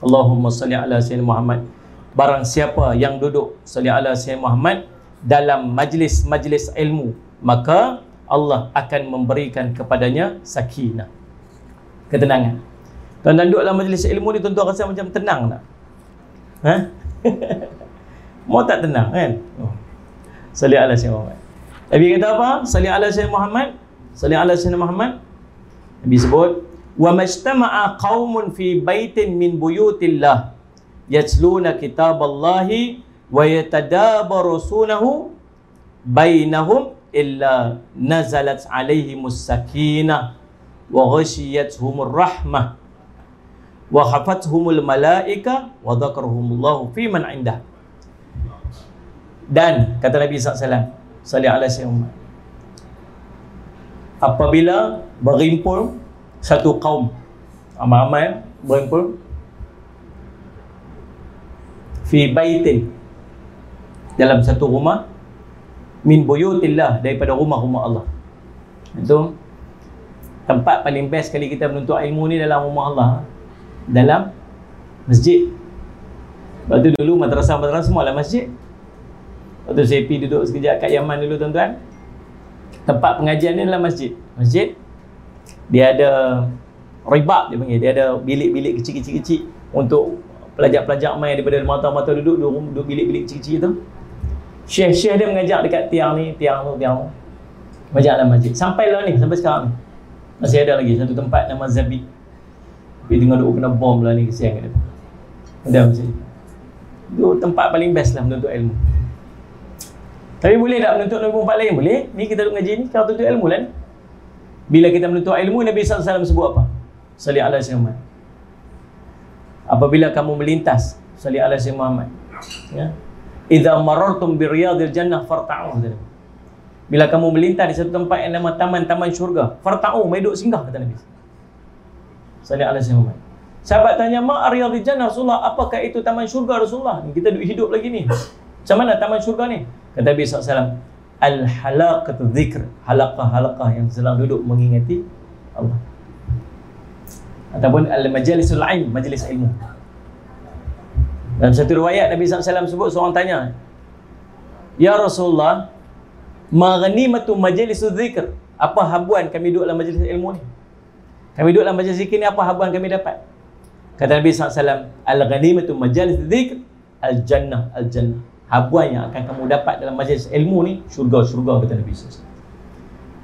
Allahumma salli ala sayyidina Muhammad. Barang siapa yang duduk salli ala sayyidina Muhammad dalam majlis-majlis ilmu, maka Allah akan memberikan kepadanya sakinah. Ketenangan. Tuan-tuan duduk dalam majlis ilmu ni tuan-tuan rasa macam tenang tak? Ha? [laughs] Mau tak tenang kan? Oh. Salih ala Sayyidina Muhammad. Nabi kata apa? Salih ala Sayyidina Muhammad. Salih ala Sayyidina Muhammad. Nabi sebut, "Wa majtama'a qaumun fi baitin min buyutillah yatluna kitaballahi wa yatadabarusunahu bainahum illa nazalat alaihimus sakinah wa ghashiyatuhumur rahmah wa khafathumul malaika wa dhakarahumullahu fi man indah." Dan kata Nabi SAW Salih ala Muhammad. Apabila berimpun Satu kaum Amal-amal berimpun Fi baitin Dalam satu rumah Min buyutillah Daripada rumah-rumah Allah. Itu Tempat paling best sekali kita menuntut ilmu ni dalam rumah Allah. Dalam masjid. Lepas tu dulu madrasah-madrasah semua dalam masjid Waktu pergi duduk sekejap kat Yaman dulu tuan-tuan Tempat pengajian ni adalah masjid Masjid Dia ada Ribak dia panggil Dia ada bilik-bilik kecil-kecil Untuk pelajar-pelajar main daripada mata-mata duduk Duduk, duduk bilik-bilik kecil-kecil tu Syekh-syekh dia mengajak dekat tiang ni, tiang tu, tiang tu. Mengajak dalam masjid. Sampai lah ni, sampai sekarang ni. Masih ada lagi satu tempat nama Zabit. Tapi tengok duk kena bom lah ni kesian kat dia. Ada masjid. Itu tempat paling best lah menuntut ilmu. Tapi boleh tak menuntut ilmu tempat lain? Boleh. Ni kita duk ngaji ni, kalau tuntut ilmu ni. Bila kita menuntut ilmu, Nabi SAW sebut apa? Salih ala Muhammad. Apabila kamu melintas, salih ala Muhammad. Ya. Idza marartum bi riyadil jannah farta'u. Bila kamu melintas di satu tempat yang nama taman-taman syurga, farta'u, mai duduk singgah kata Nabi. Salih ala Muhammad. Sahabat tanya, "Ma riyadil jannah Rasulullah? Apakah itu taman syurga Rasulullah? Kita duduk hidup lagi ni. Macam mana taman syurga ni?" Kata Nabi SAW, Al-halaqatu dhikr. Halaqah-halaqah yang sedang duduk mengingati Allah. Ataupun al-majalisul ilm, majlis ilmu. Dalam satu riwayat Nabi SAW sebut seorang tanya, Ya Rasulullah, maghnimatu majlisul dhikr. Apa habuan kami duduk dalam majlis ilmu ni? Kami duduk dalam majlis zikir ni, apa habuan kami dapat? Kata Nabi SAW, Al-ghanimatu majlis dhikr, al-jannah, al-jannah habuan yang akan kamu dapat dalam majlis ilmu ni syurga-syurga kata Nabi SAW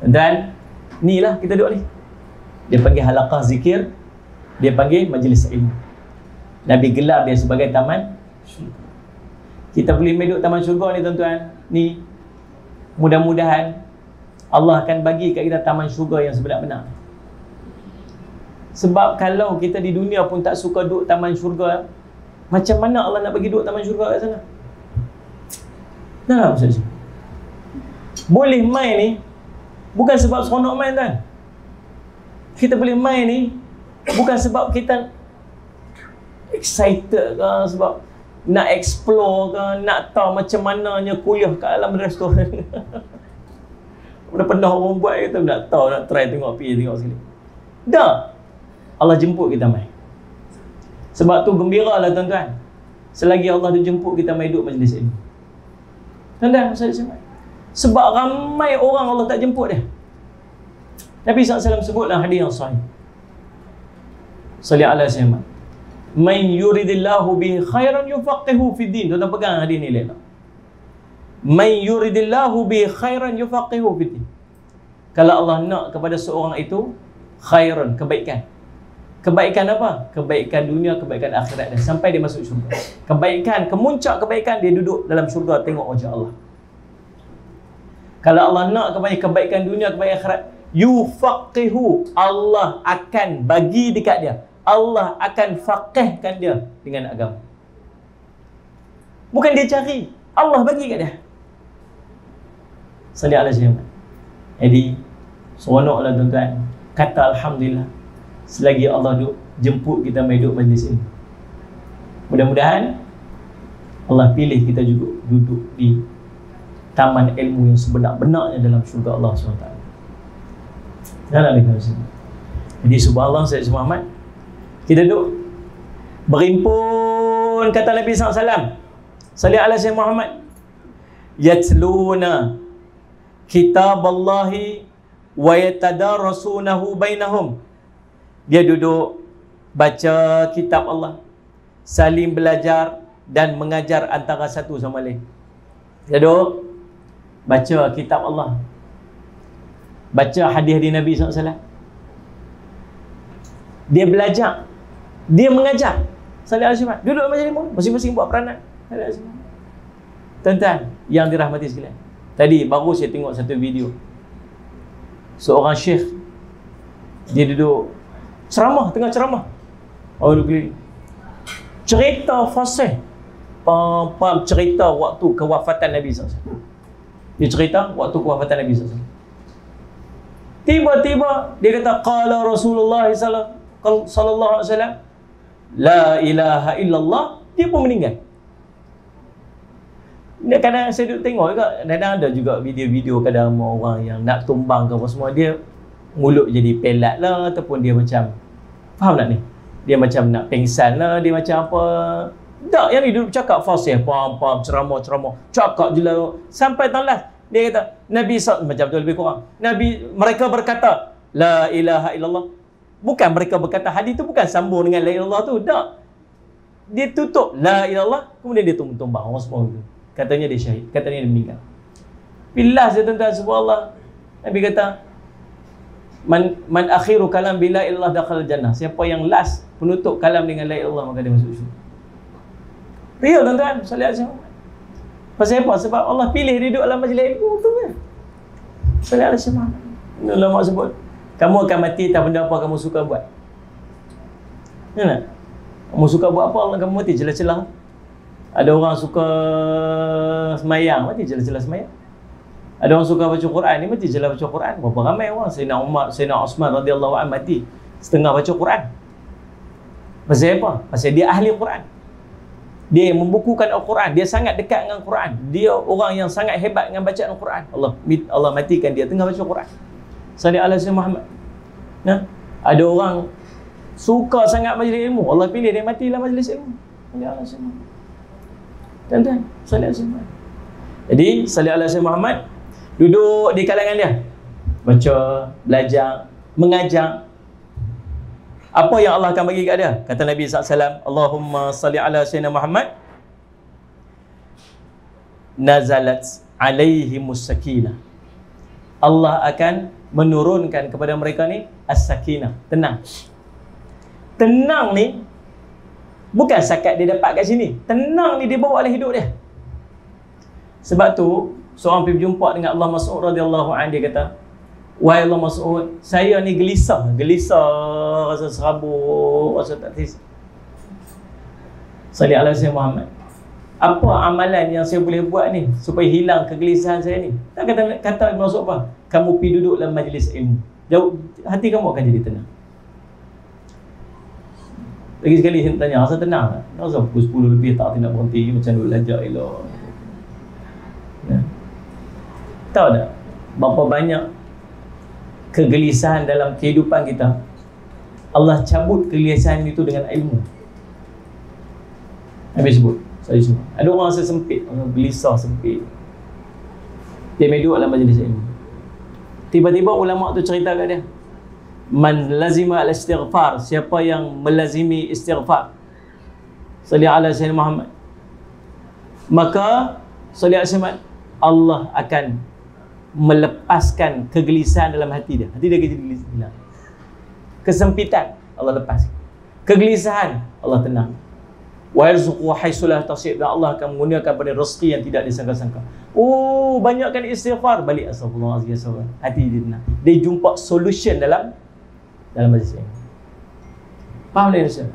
dan inilah kita duduk ni. Dia panggil halaqah zikir dia panggil majlis ilmu. Nabi gelar dia sebagai taman syurga. Kita boleh duduk taman syurga ni tuan-tuan? Ni mudah-mudahan Allah akan bagi kat kita taman syurga yang sebenar-benar. Sebab kalau kita di dunia pun tak suka duduk taman syurga macam mana Allah nak bagi duduk taman syurga kat sana Nah, Ustaz. Boleh main ni bukan sebab seronok main kan. Kita boleh main ni bukan sebab kita excited ke sebab nak explore ke nak tahu macam mananya kuliah kat alam restoran. [laughs] Udah pernah orang buat kita nak tahu nak try tengok pergi tengok sekali. Dah. Allah jemput kita main. Sebab tu gembira lah tuan-tuan. Selagi Allah tu jemput kita main duduk majlis ini. Ustaz Ismail. Sebab ramai orang Allah tak jemput dia. Nabi SAW sebutlah hadis yang sahih. Salih ala sayyidina. Man yuridillahu bihi khairan yufaqihu fi din. Tuan pegang hadis ni lelak. Man yuridillahu bihi khairan yufaqihu fi din. Kalau Allah nak kepada seorang itu khairan, kebaikan. Kebaikan apa? Kebaikan dunia, kebaikan akhirat dan sampai dia masuk syurga. Kebaikan, kemuncak kebaikan dia duduk dalam syurga tengok wajah Allah. Kalau Allah nak kepada kebaikan dunia, kebaikan akhirat, yufaqihu Allah akan bagi dekat dia. Allah akan faqihkan dia dengan agama. Bukan dia cari, Allah bagi kat dia. Salih Allah Jadi, seronoklah tuan-tuan. Kata Alhamdulillah selagi Allah duk jemput kita mai duduk majlis ini. Mudah-mudahan Allah pilih kita juga duduk di taman ilmu yang sebenar-benarnya dalam syurga Allah SWT. Dalam kita sini. Jadi subhanallah saya Muhammad kita duduk berimpun kata Nabi SAW Salih ala Sayyid Muhammad Yatluna kitab Allahi wa yatadarasunahu bainahum dia duduk baca kitab Allah saling belajar dan mengajar antara satu sama lain. Dia duduk baca kitab Allah baca hadis di Nabi SAW dia belajar dia mengajar. Salih Al-Syifat duduk macam ni masing-masing buat peranan. Tuan-tuan yang dirahmati sekalian Tadi baru saya tengok satu video. Seorang syekh Dia duduk ceramah tengah ceramah. Oh dulu cerita fasih. Pam cerita waktu kewafatan Nabi SAW dia cerita waktu kewafatan Nabi SAW tiba-tiba dia kata qala Rasulullah sallallahu alaihi wasallam la ilaha illallah dia pun meninggal. Dia kadang saya duduk tengok juga kadang ada juga video-video kadang orang yang nak tumbang ke apa semua dia mulut jadi pelat lah ataupun dia macam faham tak ni? Dia macam nak pengsan lah dia macam apa? Tak yang ni duduk cakap fasih pam pam ceramah ceramah. Cakap je lah. Sampai talas dia kata Nabi SAW macam tu lebih kurang. Nabi mereka berkata la ilaha illallah. Bukan mereka berkata hadis tu bukan sambung dengan la ilallah tu tak. Dia tutup la ilallah kemudian dia tumbang-tumbang semua tu katanya dia syahid katanya dia meninggal. Pilih saya tuan-tuan subhanallah Nabi kata man man akhiru kalam bila illallah dakhal jannah. Siapa yang last penutup kalam dengan la ilaha maka dia masuk syurga. Real tuan-tuan. Alaihi pasal apa? Sebab Allah pilih dia duduk dalam majlis ilmu tu kan salih alaihi wasallam ulama sebut kamu akan mati tak benda apa kamu suka buat. Ya Kamu suka buat apa Allah kamu mati. Celah-celah. Ada orang suka semayang, mati celah-celah semayang. Ada orang suka baca Quran, ni mati celah baca Quran. Berapa ramai orang Sayyidina Umar, Sayyidina Osman radhiyallahu anhu mati setengah baca Quran. Pasal apa? Pasal dia ahli Quran. Dia yang membukukan Al-Quran. Dia sangat dekat dengan Quran. Dia orang yang sangat hebat dengan bacaan Al-Quran. Allah Allah matikan dia tengah baca Quran. Salih ala Muhammad. Nah, ada orang suka sangat majlis ilmu Allah pilih dia mati dalam majlis ilmu ya Allah tuan-tuan salih Allah jadi salih Allah Muhammad duduk di kalangan dia. Baca belajar mengajar. Apa yang Allah akan bagi kat dia? Kata Nabi SAW Allahumma salli ala sayyidina Muhammad. Nazalat alaihi sakinah Allah akan menurunkan kepada mereka ni as-sakinah tenang. Tenang ni bukan sakat dia dapat kat sini. Tenang ni dia bawa oleh hidup dia. Sebab tu seorang pergi berjumpa dengan Allah Mas'ud radhiyallahu anhu dia kata wahai Allah Mas'ud saya ni gelisah gelisah rasa serabut rasa tak tis Salih ala Sayyid Muhammad. Apa amalan yang saya boleh buat ni supaya hilang kegelisahan saya ni? Tak kata kata Ibn Mas'ud apa? Kamu pergi duduk dalam majlis ilmu. Jauh hati kamu akan jadi tenang. Lagi sekali saya tanya, asal tenang tak? Asal pukul 10 lebih tak nak berhenti macam dulu belajar elok. Tahu tak? Berapa banyak kegelisahan dalam kehidupan kita Allah cabut kegelisahan itu dengan ilmu. Habis sebut. Saya sebut. Ada orang rasa sempit. Orang gelisah sempit. Dia meduk dalam majlis ilmu. Tiba-tiba ulama tu cerita kat dia man lazima al istighfar siapa yang melazimi istighfar salli ala sayyidina Muhammad maka salli ala sayyidina Allah akan melepaskan kegelisahan dalam hati dia. Hati dia jadi gelisah kesempitan Allah lepas. Kegelisahan Allah tenang. Wa yarzuqu haythu la tasib dan Allah akan menggunakan pada rezeki yang tidak disangka-sangka. Oh banyakkan istighfar. Balik astagfirullahalazim hati dia tenang. Dia jumpa solution dalam dalam majlis ilmu. Faham tak?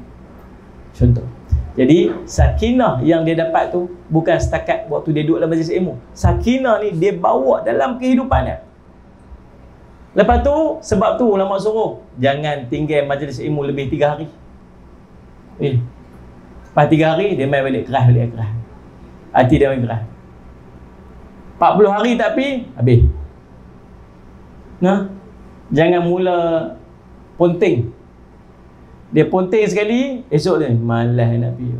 Contoh. Jadi sakinah yang dia dapat tu bukan setakat waktu dia duduk dalam majlis ilmu. Sakinah ni dia bawa dalam kehidupan dia. Lepas tu sebab tu ulama suruh jangan tinggal majlis ilmu lebih tiga hari. Eh. Lepas tiga hari dia main balik keras balik keras. Hati dia main keras. 40 hari tak pi habis. Nah. Jangan mula ponting dia ponting sekali esok dia malas nak pergi.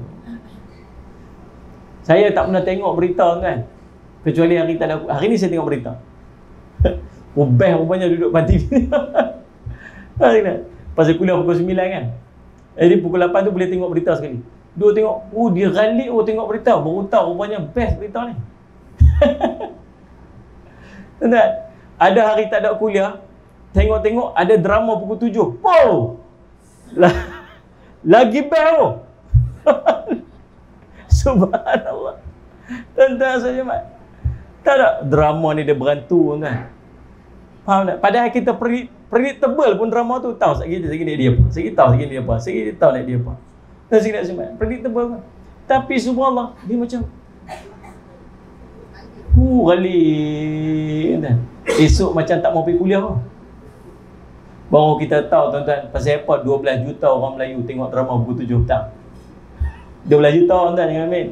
Saya tak pernah tengok berita kan? Kecuali hari tak ada hari ni saya tengok berita. [laughs] Ubah rupanya duduk pati [laughs] hari ni. Pasal kuliah pukul 9 kan? Jadi pukul 8 tu boleh tengok berita sekali. Dua tengok oh dia ralik oh tengok berita. Baru tahu rupanya best berita ni. [laughs] Tentang, ada hari tak ada kuliah tengok-tengok ada drama pukul tujuh. Wow! Lagi best tu. [laughs] Subhanallah. Tentang saja, Mak. Tak ada drama ni dia berantu kan. Faham tak? Padahal kita predict, predictable pun drama tu tahu sekali sekali dia apa. Sekali tahu sekali dia apa. Sekali tahu nak dia apa. Dan sekali nak sempat. Predictable kan. Tapi subhanallah dia macam Uh, kali. Esok macam tak mau pergi kuliah. Baru kita tahu tuan-tuan pasal apa 12 juta orang Melayu tengok drama pukul 7 petang. 12 juta tuan-tuan jangan main.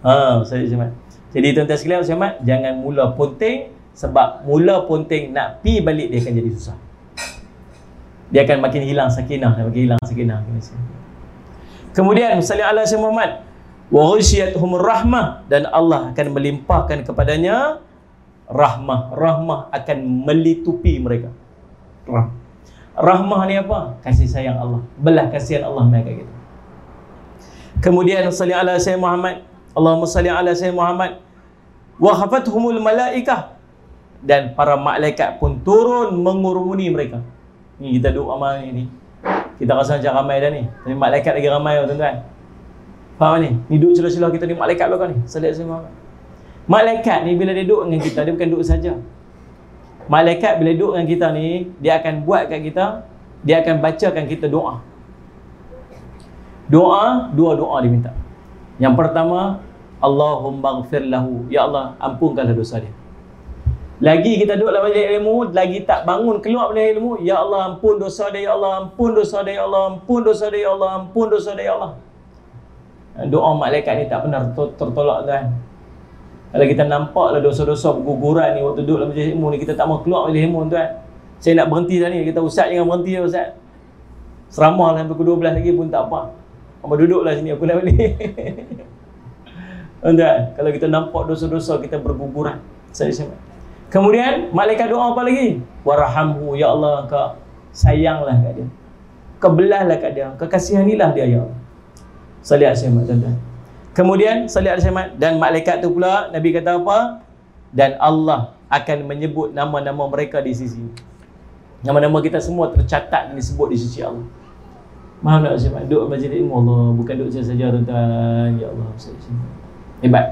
Ha, saya Syamat. Jadi tuan-tuan sekalian Syamat, jangan mula ponting sebab mula ponting nak pi balik dia akan jadi susah. Dia akan makin hilang sakinah, dan makin hilang sakinah. Kemudian Allah Syekh Muhammad wa rahmah dan Allah akan melimpahkan kepadanya rahmah. Rahmah akan melitupi mereka. Rahmah. Rahmah ni apa? Kasih sayang Allah. Belah kasihan Allah mereka kita. Kemudian salli ala sayyid Muhammad. Allahumma salli ala sayyid Muhammad. wa khafathumul malaikah dan para malaikat pun turun mengurumuni mereka. Ni kita duduk amal ni. Kita rasa macam ramai dah ni. Tapi malaikat lagi ramai oh, tuan-tuan. Faham ni? Ni duduk celah-celah kita ni malaikat belakang ni. Salat semua. Malaikat ni bila dia duduk dengan kita, dia bukan duduk saja. Malaikat bila duduk dengan kita ni, dia akan buat kat kita, dia akan bacakan kita doa. Doa, dua doa dia minta. Yang pertama, Allahumma gfir lahu. Ya Allah, ampunkanlah dosa dia. Lagi kita duduk dalam majlis ilmu, lagi tak bangun keluar dari ilmu, Ya Allah ampun dosa dia, Ya Allah ampun dosa dia, Ya Allah ampun dosa dia, Ya Allah ampun dosa dia, Ya Allah. Doa malaikat ni tak pernah tertolak kan. Kalau kita nampak lah dosa-dosa berguguran ni waktu duduk dalam majlis ilmu ni, kita tak mau keluar majlis ilmu tuan. Saya nak berhenti dah ni, kita Ustaz jangan berhenti ya Ustaz. Seramah lah pukul 12 lagi pun tak apa. Apa duduklah sini aku nak balik. [laughs] tuan, kalau kita nampak dosa-dosa kita berguguran. Saya sembah. Kemudian malaikat doa apa lagi? Warhamhu ya Allah kau sayanglah kat dia. Kau belahlah kat dia. Kau kasihanilah dia ya Allah. Salih Ahmad tuan-tuan. Kemudian Salih Ahmad dan malaikat tu pula Nabi kata apa? Dan Allah akan menyebut nama-nama mereka di sisi. Nama-nama kita semua tercatat dan disebut di sisi Allah. Maaf nak Ahmad duduk majlis ilmu Allah bukan duduk saja tuan-tuan. Ya Allah. Hebat.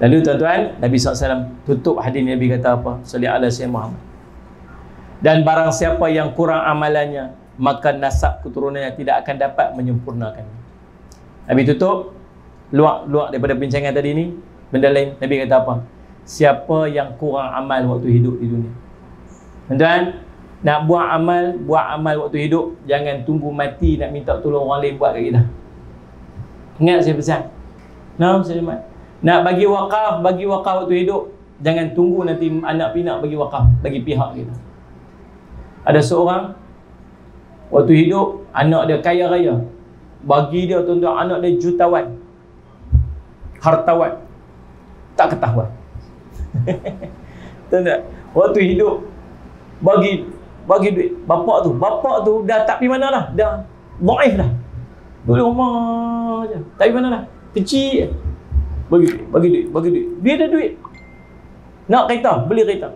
Lalu tuan-tuan, Nabi SAW tutup hadis Nabi kata apa? Salih ala Sayyid Muhammad. Dan barang siapa yang kurang amalannya, maka nasab keturunannya tidak akan dapat menyempurnakan. Nabi tutup, luak-luak daripada bincangan tadi ni, benda lain, Nabi kata apa? Siapa yang kurang amal waktu hidup di dunia. Tuan-tuan, nak buat amal, buat amal waktu hidup, jangan tunggu mati nak minta tolong orang lain buat kat kita. Ingat saya pesan. Nah, saya. Nak bagi wakaf, bagi wakaf waktu hidup. Jangan tunggu nanti anak pinak bagi wakaf, bagi pihak kita. Ada seorang, waktu hidup, anak dia kaya raya. Bagi dia tuan-tuan, anak dia jutawan. Hartawan. Tak ketahuan. tuan-tuan, waktu hidup, bagi bagi duit. Bapak tu, bapak tu dah tak pergi mana lah. Dah maif dah. Duduk rumah je. Tak pergi mana lah. Kecil bagi duit, bagi duit, bagi duit. Dia ada duit. Nak kereta, beli kereta.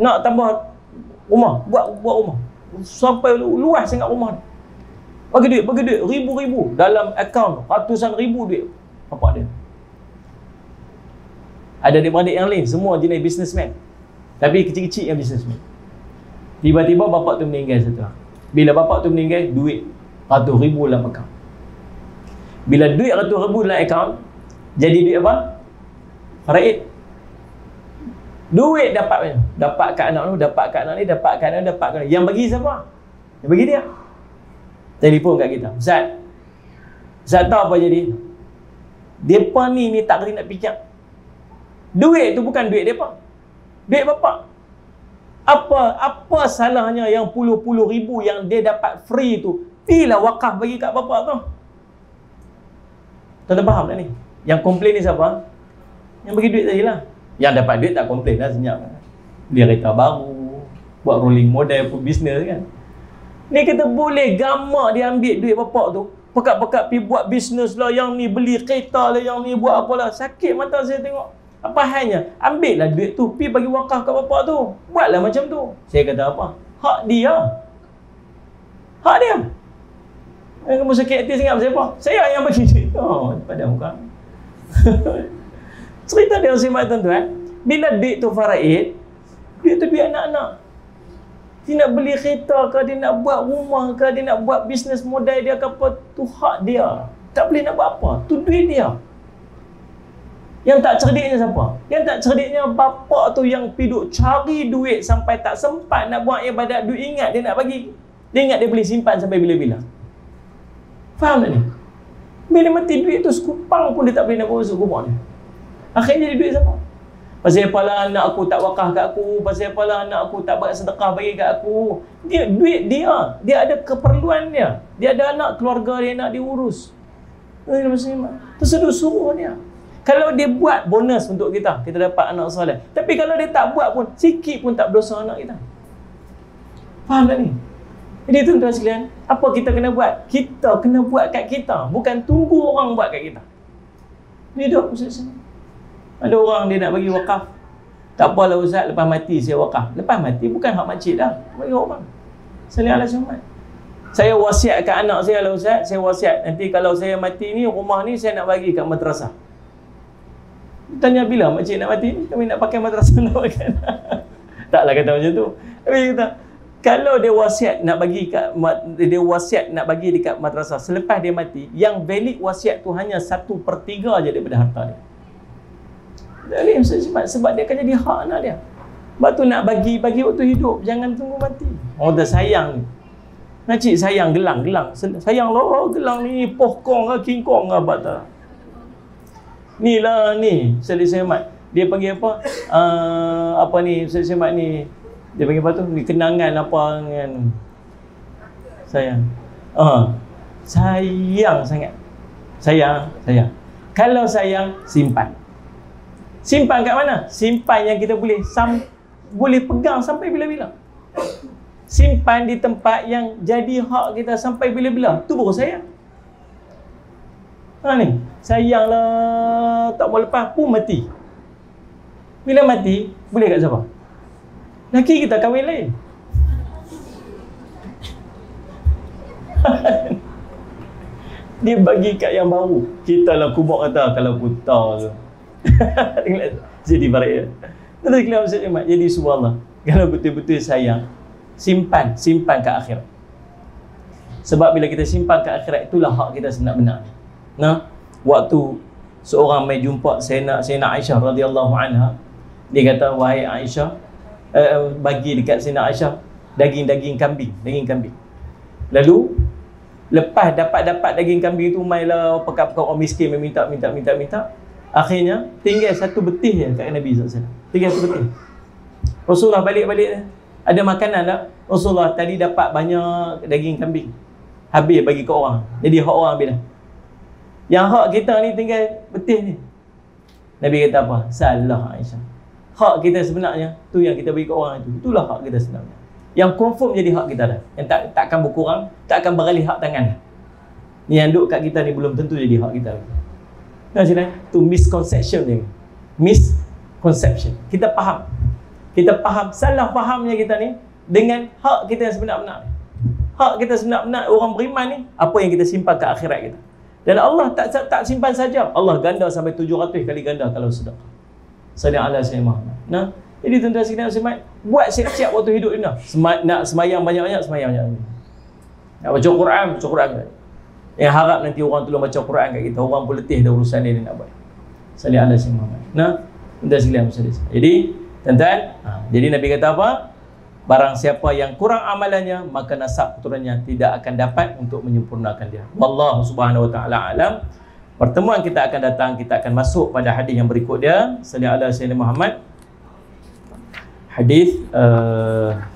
Nak tambah rumah, buat buat rumah. Sampai lu, luas sangat rumah. Bagi duit, bagi duit, ribu-ribu dalam akaun, ratusan ribu duit. Apa dia? Ada adik-adik yang lain, semua jenis businessman. Tapi kecil-kecil yang businessman. Tiba-tiba bapak tu meninggal satu Bila bapak tu meninggal, duit ratus ribu dalam akaun. Bila duit ratus ribu dalam akaun, jadi duit apa? Faraid. Duit dapat mana? Dapat kat anak tu, dapat kat anak ni, dapat kat anak ni, dapat kat anak Yang bagi siapa? Yang bagi dia. Telefon kat kita. Ustaz. Ustaz tahu apa jadi? Depa ni ni tak kena nak fikir. Duit tu bukan duit depa. Duit bapak. Apa apa salahnya yang puluh-puluh ribu yang dia dapat free tu? Pilah wakaf bagi kat bapak tu. Tuan-tuan faham tak ni? Yang komplain ni siapa? Yang bagi duit tadi lah. Yang dapat duit tak komplain lah senyap. Dia kereta baru. Buat rolling model pun bisnes kan. Ni kita boleh gamak dia ambil duit bapak tu. Pekat-pekat pergi buat bisnes lah. Yang ni beli kereta lah. Yang ni buat apalah. Sakit mata saya tengok. Apa halnya? Ambil lah duit tu. Pergi bagi wakaf kat bapak tu. Buatlah macam tu. Saya kata apa? Hak dia. Hak dia. Eh, kamu sakit hati sangat siapa? Saya yang bagi [laughs] duit. Oh, pada muka. [laughs] Cerita dia simak tuan-tuan. Bila duit tu faraid, duit tu duit anak-anak. Dia nak beli kereta ke, dia nak buat rumah ke, dia nak buat bisnes modal dia ke apa, tu hak dia. Tak boleh nak buat apa. Tu duit dia. Yang tak cerdiknya siapa? Yang tak cerdiknya bapa tu yang piduk cari duit sampai tak sempat nak buat ibadat duit ingat dia nak bagi. Dia ingat dia boleh simpan sampai bila-bila. Faham tak ni? Bila mati duit tu sekupang pun dia tak boleh nak bawa masuk rumah dia. Akhirnya jadi duit siapa? Pasal apalah anak aku tak wakah kat aku, pasal apalah anak aku tak buat sedekah bagi kat aku. Dia duit dia, dia ada keperluan dia. Dia ada anak keluarga dia nak diurus. Eh, Terseduh suruh dia. Kalau dia buat bonus untuk kita, kita dapat anak soleh. Tapi kalau dia tak buat pun, sikit pun tak berdosa anak kita. Faham tak ni? Jadi tuan-tuan sekalian, apa kita kena buat? Kita kena buat kat kita. Bukan tunggu orang buat kat kita. Ini duduk Ustaz Ada orang dia nak bagi wakaf. Tak apalah Ustaz, lepas mati saya wakaf. Lepas mati bukan hak makcik dah. Bagi orang. Salih ala Muhammad. Saya wasiatkan anak saya lah Ustaz. Saya wasiat. Nanti kalau saya mati ni, rumah ni saya nak bagi kat madrasah. Tanya bila makcik nak mati ni? Kami nak pakai madrasah [laughs] nak pakai. Taklah kata macam tu. Tapi kata, kalau dia wasiat nak bagi kat dia wasiat nak bagi dekat madrasah selepas dia mati yang valid wasiat tu hanya satu per tiga aja daripada harta dia Zalim sebab, sebab dia akan jadi hak anak dia sebab tu nak bagi bagi waktu hidup jangan tunggu mati oh dah sayang Makcik sayang gelang gelang sayang lah gelang ni pohkong lah king kong lah bata ni lah ni Salih Semat dia panggil apa uh, apa ni Salih Semat ni dia panggil apa tu? Kenangan apa dengan sayang. Uh, sayang sangat. Sayang, sayang. Kalau sayang, simpan. Simpan kat mana? Simpan yang kita boleh sam boleh pegang sampai bila-bila. Simpan di tempat yang jadi hak kita sampai bila-bila. Tu baru sayang. Ha ni, sayanglah tak mau lepas pun mati. Bila mati, boleh kat siapa? Laki kita kahwin lain. [laughs] Dia bagi kat yang baru. Kita lah kubur kata kalau buta tu. [laughs] Jadi barik. Nanti kita maksud Mat. Jadi subhanallah. Kalau betul-betul sayang, simpan, simpan ke akhirat. Sebab bila kita simpan ke akhirat, itulah hak kita sebenar-benar. Nah, waktu seorang mai jumpa Sayyidina Sayyidina Aisyah radhiyallahu anha, dia kata, "Wahai Aisyah, uh, bagi dekat Sina Aisyah daging-daging kambing, daging kambing. Lalu lepas dapat-dapat daging kambing tu mailah pekat-pekat orang miskin meminta minta minta minta. Akhirnya tinggal satu betih je kat Nabi SAW. Tinggal satu betih. Rasulullah balik-balik ada makanan tak? Rasulullah tadi dapat banyak daging kambing. Habis bagi ke orang. Jadi hak orang habis dah. Yang hak kita ni tinggal betih ni. Nabi kata apa? Salah Aisyah. Hak kita sebenarnya tu yang kita bagi ke orang itu. Itulah hak kita sebenarnya. Yang confirm jadi hak kita dah. Yang tak tak akan berkurang tak akan beralih hak tangan ni yang duduk kat kita ni belum tentu jadi hak kita. Nah sini tu misconception ni misconception. Kita faham. Kita faham salah fahamnya kita ni dengan hak kita yang sebenar-benar hak kita sebenar-benar orang beriman ni apa yang kita simpan ke akhirat kita dan Allah tak tak simpan saja Allah ganda sampai 700 kali ganda kalau sedekah Salih ala sayyidina Muhammad. Nah, jadi tuan-tuan sekalian muslimat, buat siap-siap waktu hidup ini. Sema, nak semayang banyak-banyak, semayang banyak. Nak baca Quran, baca Quran. Yang harap nanti orang tolong baca Quran kat kita. Orang pun letih dah urusan ni dia nak buat. Salih ala sayyidina Muhammad. Nah, tuan-tuan sekalian. Jadi, tuan-tuan, ha, jadi Nabi kata apa? Barang siapa yang kurang amalannya, maka nasab keturunannya tidak akan dapat untuk menyempurnakan dia. Wallahu subhanahu wa ta'ala alam. Pertemuan kita akan datang, kita akan masuk pada hadis yang berikut dia. Sallallahu alaihi Muhammad. Hadis uh,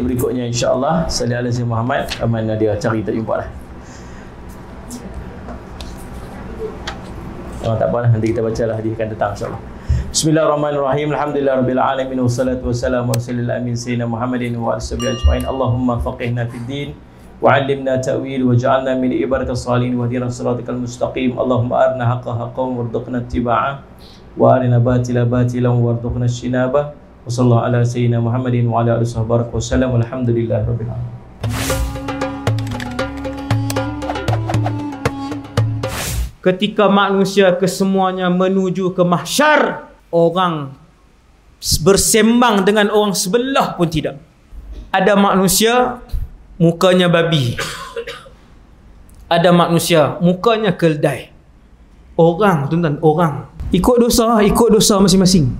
Berikutnya insya-Allah alaihi wasallam Muhammad mana dia cari tak jumpa lah. Oh, tak apalah nanti kita bacalah hadis akan datang insya-Allah. Bismillahirrahmanirrahim. Alhamdulillahirabbil alamin wassalatu wassalamu ala rasulil amin sayyidina Muhammadin wa alihi ajma'in. Allahumma faqihna fid din wa 'allimna ta'wil wa min ibadakas salihin wa hdina siratal mustaqim. Allahumma arina haqqan haqqan warzuqna ittiba'ah wa arina sallallahu ala sayyidina Muhammadin wa ala alihi wasallam. Alhamdulillahirabbil alamin. ketika manusia kesemuanya menuju ke mahsyar orang bersembang dengan orang sebelah pun tidak ada manusia mukanya babi ada manusia mukanya keldai orang tuan-tuan orang ikut dosa ikut dosa masing-masing